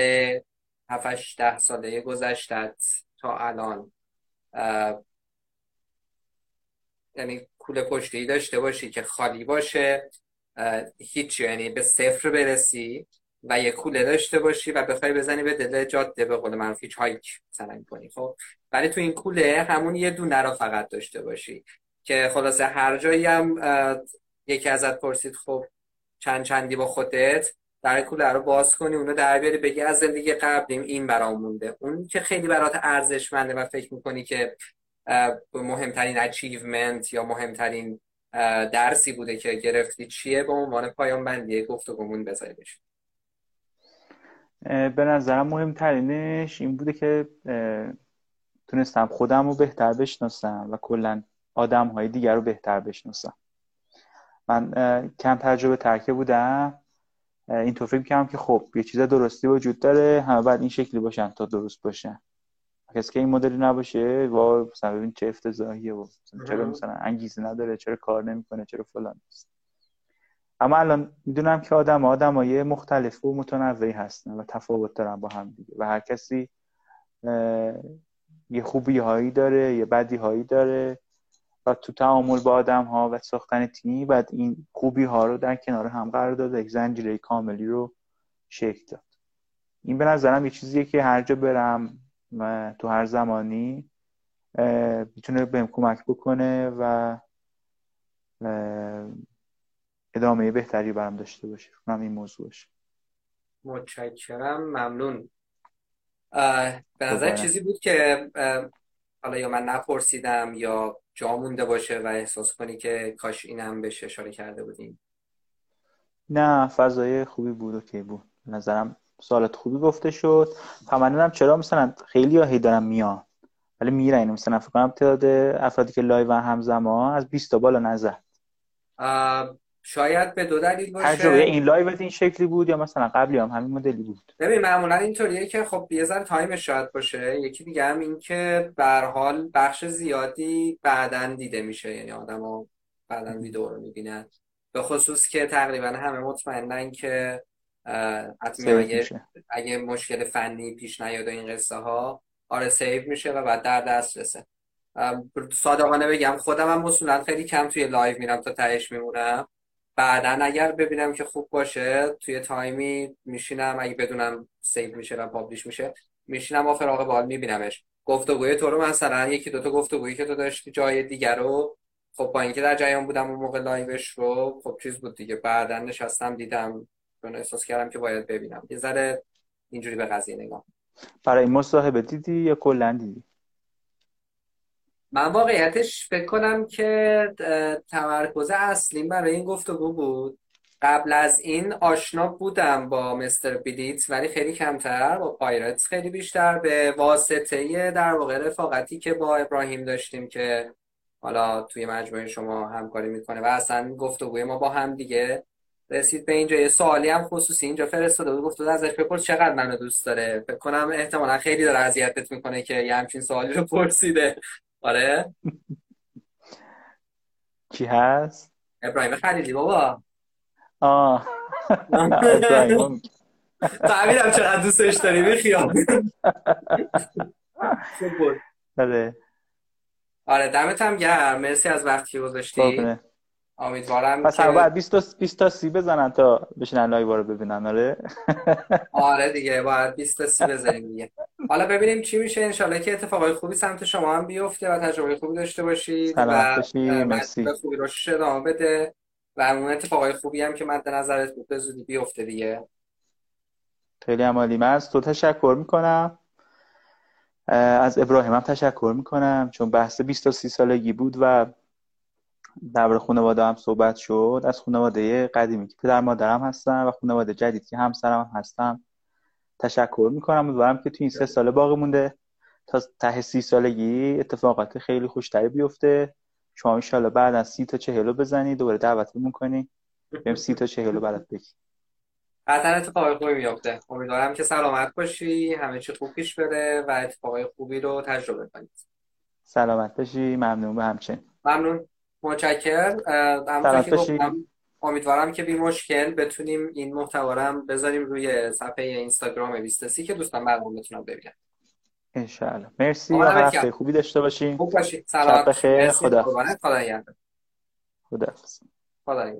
7 ده ساله گذشتت تا الان یعنی کوله پشتی داشته باشی که خالی باشه هیچ یعنی به صفر برسی. و یه کوله داشته باشی و بخوای بزنی به دل جاده به قول من هیچ هایک مثلا کنی خب؟ ولی تو این کوله همون یه دونه رو فقط داشته باشی که خلاصه هر جایی هم یکی ازت پرسید خب چند چندی با خودت در کوله رو باز کنی اونو در بیاری بگی از زندگی قبلیم این برام مونده. اون که خیلی برات ارزشمنده و فکر می‌کنی که مهمترین اچیومنت یا مهمترین درسی بوده که گرفتی چیه به عنوان پایان بندی گفتگومون بذاری بشه به نظرم مهمترینش این بوده که تونستم خودم رو بهتر بشناسم و کلا آدم های دیگر رو بهتر بشناسم. من کم تجربه ترکه بودم. این فکر می‌کنم که خب یه چیز درستی وجود داره همه بعد این شکلی باشن تا درست باشن. کسی که این مدلی نباشه و مثلا ببین چه افتضاحیه و چرا مثلا انگیزه نداره چرا کار نمی‌کنه چرا فلان نیست. اما الان می‌دونم که آدم های مختلف و متنوعی هستن و تفاوت دارن با هم دیگه. و هر کسی یه خوبی هایی داره یه بدی هایی داره و تو تعامل با آدم ها و ساختن تیمی بعد این خوبی ها رو در کنار هم قرار داد یک زنجیره کاملی رو شکل داد. این به نظرم یه چیزیه که هر جا برم تو هر زمانی می‌تونه بهم کمک بکنه و ادامه بهتری برام داشته باشه اونم این موضوع باشه. متشکرم. ممنون. به نظر چیزی بود که حالا یا من نپرسیدم یا جا مونده باشه و احساس کنی که کاش این هم بهش اشاره کرده بودیم. نه فضای خوبی بود. و که بود نظرم سوالات خوبی گفته شد. هم چرا مثلا خیلی هی دارم میان ولی میرن. مثلا فکر کنم تعداد افرادی که لایو همزمان از 20 تا بالا نزد. شاید به دو دلیل باشه. تجربه این live این شکلی بود یا مثلا قبلی هم همین مدلی بود. ببین معمولا اینطوریه که خب یه ذره time ش شاید باشه. یکی دیگه هم این که به هر حال بخش زیادی بعدن دیده میشه. یعنی آدما بعدن ویدیو رو می‌بینن به خصوص که تقریبا همه مطمئنن که حتما اگه, اگه مشکل فنی پیش نیاد این قصه ها آره save میشه و بعد در دسترسه صادقانه بگم خودم هم خیلی کم توی live میرم تا تهش میمونم. بعدا اگر ببینم که خوب باشه توی تایمی میشینم اگه بدونم save میشه و publish میشه میشینم آخر آقا بال میبینمش. گفتگوی تو رو مثلا یکی دوتا گفتگویی که تو داشتی جای دیگر رو خب با اینکه در جریان بودم اون موقع live ش رو خب چیز بود دیگه. بعدا نشستم دیدم چون احساس کردم که باید ببینم. یه ذره اینجوری به قضیه نگاه. برای مصاحبه دیدی یا کلا دیدی؟ من واقعیتش فکر کنم که تمرکز اصلیم برای این گفتگو بود. قبل از این آشنا بودم با مستر بیلیت ولی خیلی کمتر با پایرتس خیلی بیشتر به واسطه در واقع رفاقتی که با ابراهیم داشتیم که حالا توی مجموعه شما همکاری می‌کنه و اصلا گفتگوی ما با هم دیگه رسید به اینجا. یه سوالی هم خصوصی اینجا فرستاده بود گفت ازش بپرس چقدر منو دوست داره؟ فکر کنم احتمالا خیلی داره اذیتت می‌کنه که یه همچین سوالی رو پرسیده. آره. کی هست؟ ابراهیم خلیلی بابا. آه. فهمیدم چقدر دوستش داری بیخیال بله آره. دمت هم گرم. مرسی از وقتی که گذاشتی. امیدوارم پس هر باید 20 تا 20 تا سی بزنن تا بشینن live رو ببینن آره؟ آره دیگه باید 20 تا سی بزنیم دیگه. حالا ببینیم چی میشه انشالله که اتفاقای خوبی سمت شما هم بیفته و تجربه خوبی داشته باشید و مرسی. خوبی رو ادامه بده و اون اتفاقای خوبی هم که مد نظرت بود زودی بیفته دیگه. خیلی عمالی من از تو تشکر می‌کنم. از ابراهیم هم تشکر می‌کنم چون بحث 20 تا 30 سالگی بود و در خانواده هم صحبت شد. از خانواده قدیمی که پدر مادرم هستن و خانواده جدید که همسرم هم هستم تشکر می‌کنم. امیدوارم که تو این سه ساله باقی مونده. تا ته سی سالگی اتفاقات خیلی خوشتری بیفته. شما انشالله بعد از سی تا چهلو بزنی. دوباره دعوتمون کنی. بریم سی تا چهلو برات بگی. قطعا اتفاقای خوبی میفته امیدوارم که سلامت باشی. همه چی خوب پیش بره و اتفاقای خوبی رو تجربه کنید سلامت باشی. ممنون به همچنین. ممنون. متشکر امیدوارم که بی مشکل بتونیم این محتوا رو بذاریم روی صفحه اینستاگرام بیستسی که دوستان مردم بتونن ببینن. انشاءالله. مرسی. و هفته خوبی داشته باشین. خوب باشید سلامت بخیر. خدا. خدا نگهدار. خدا خدا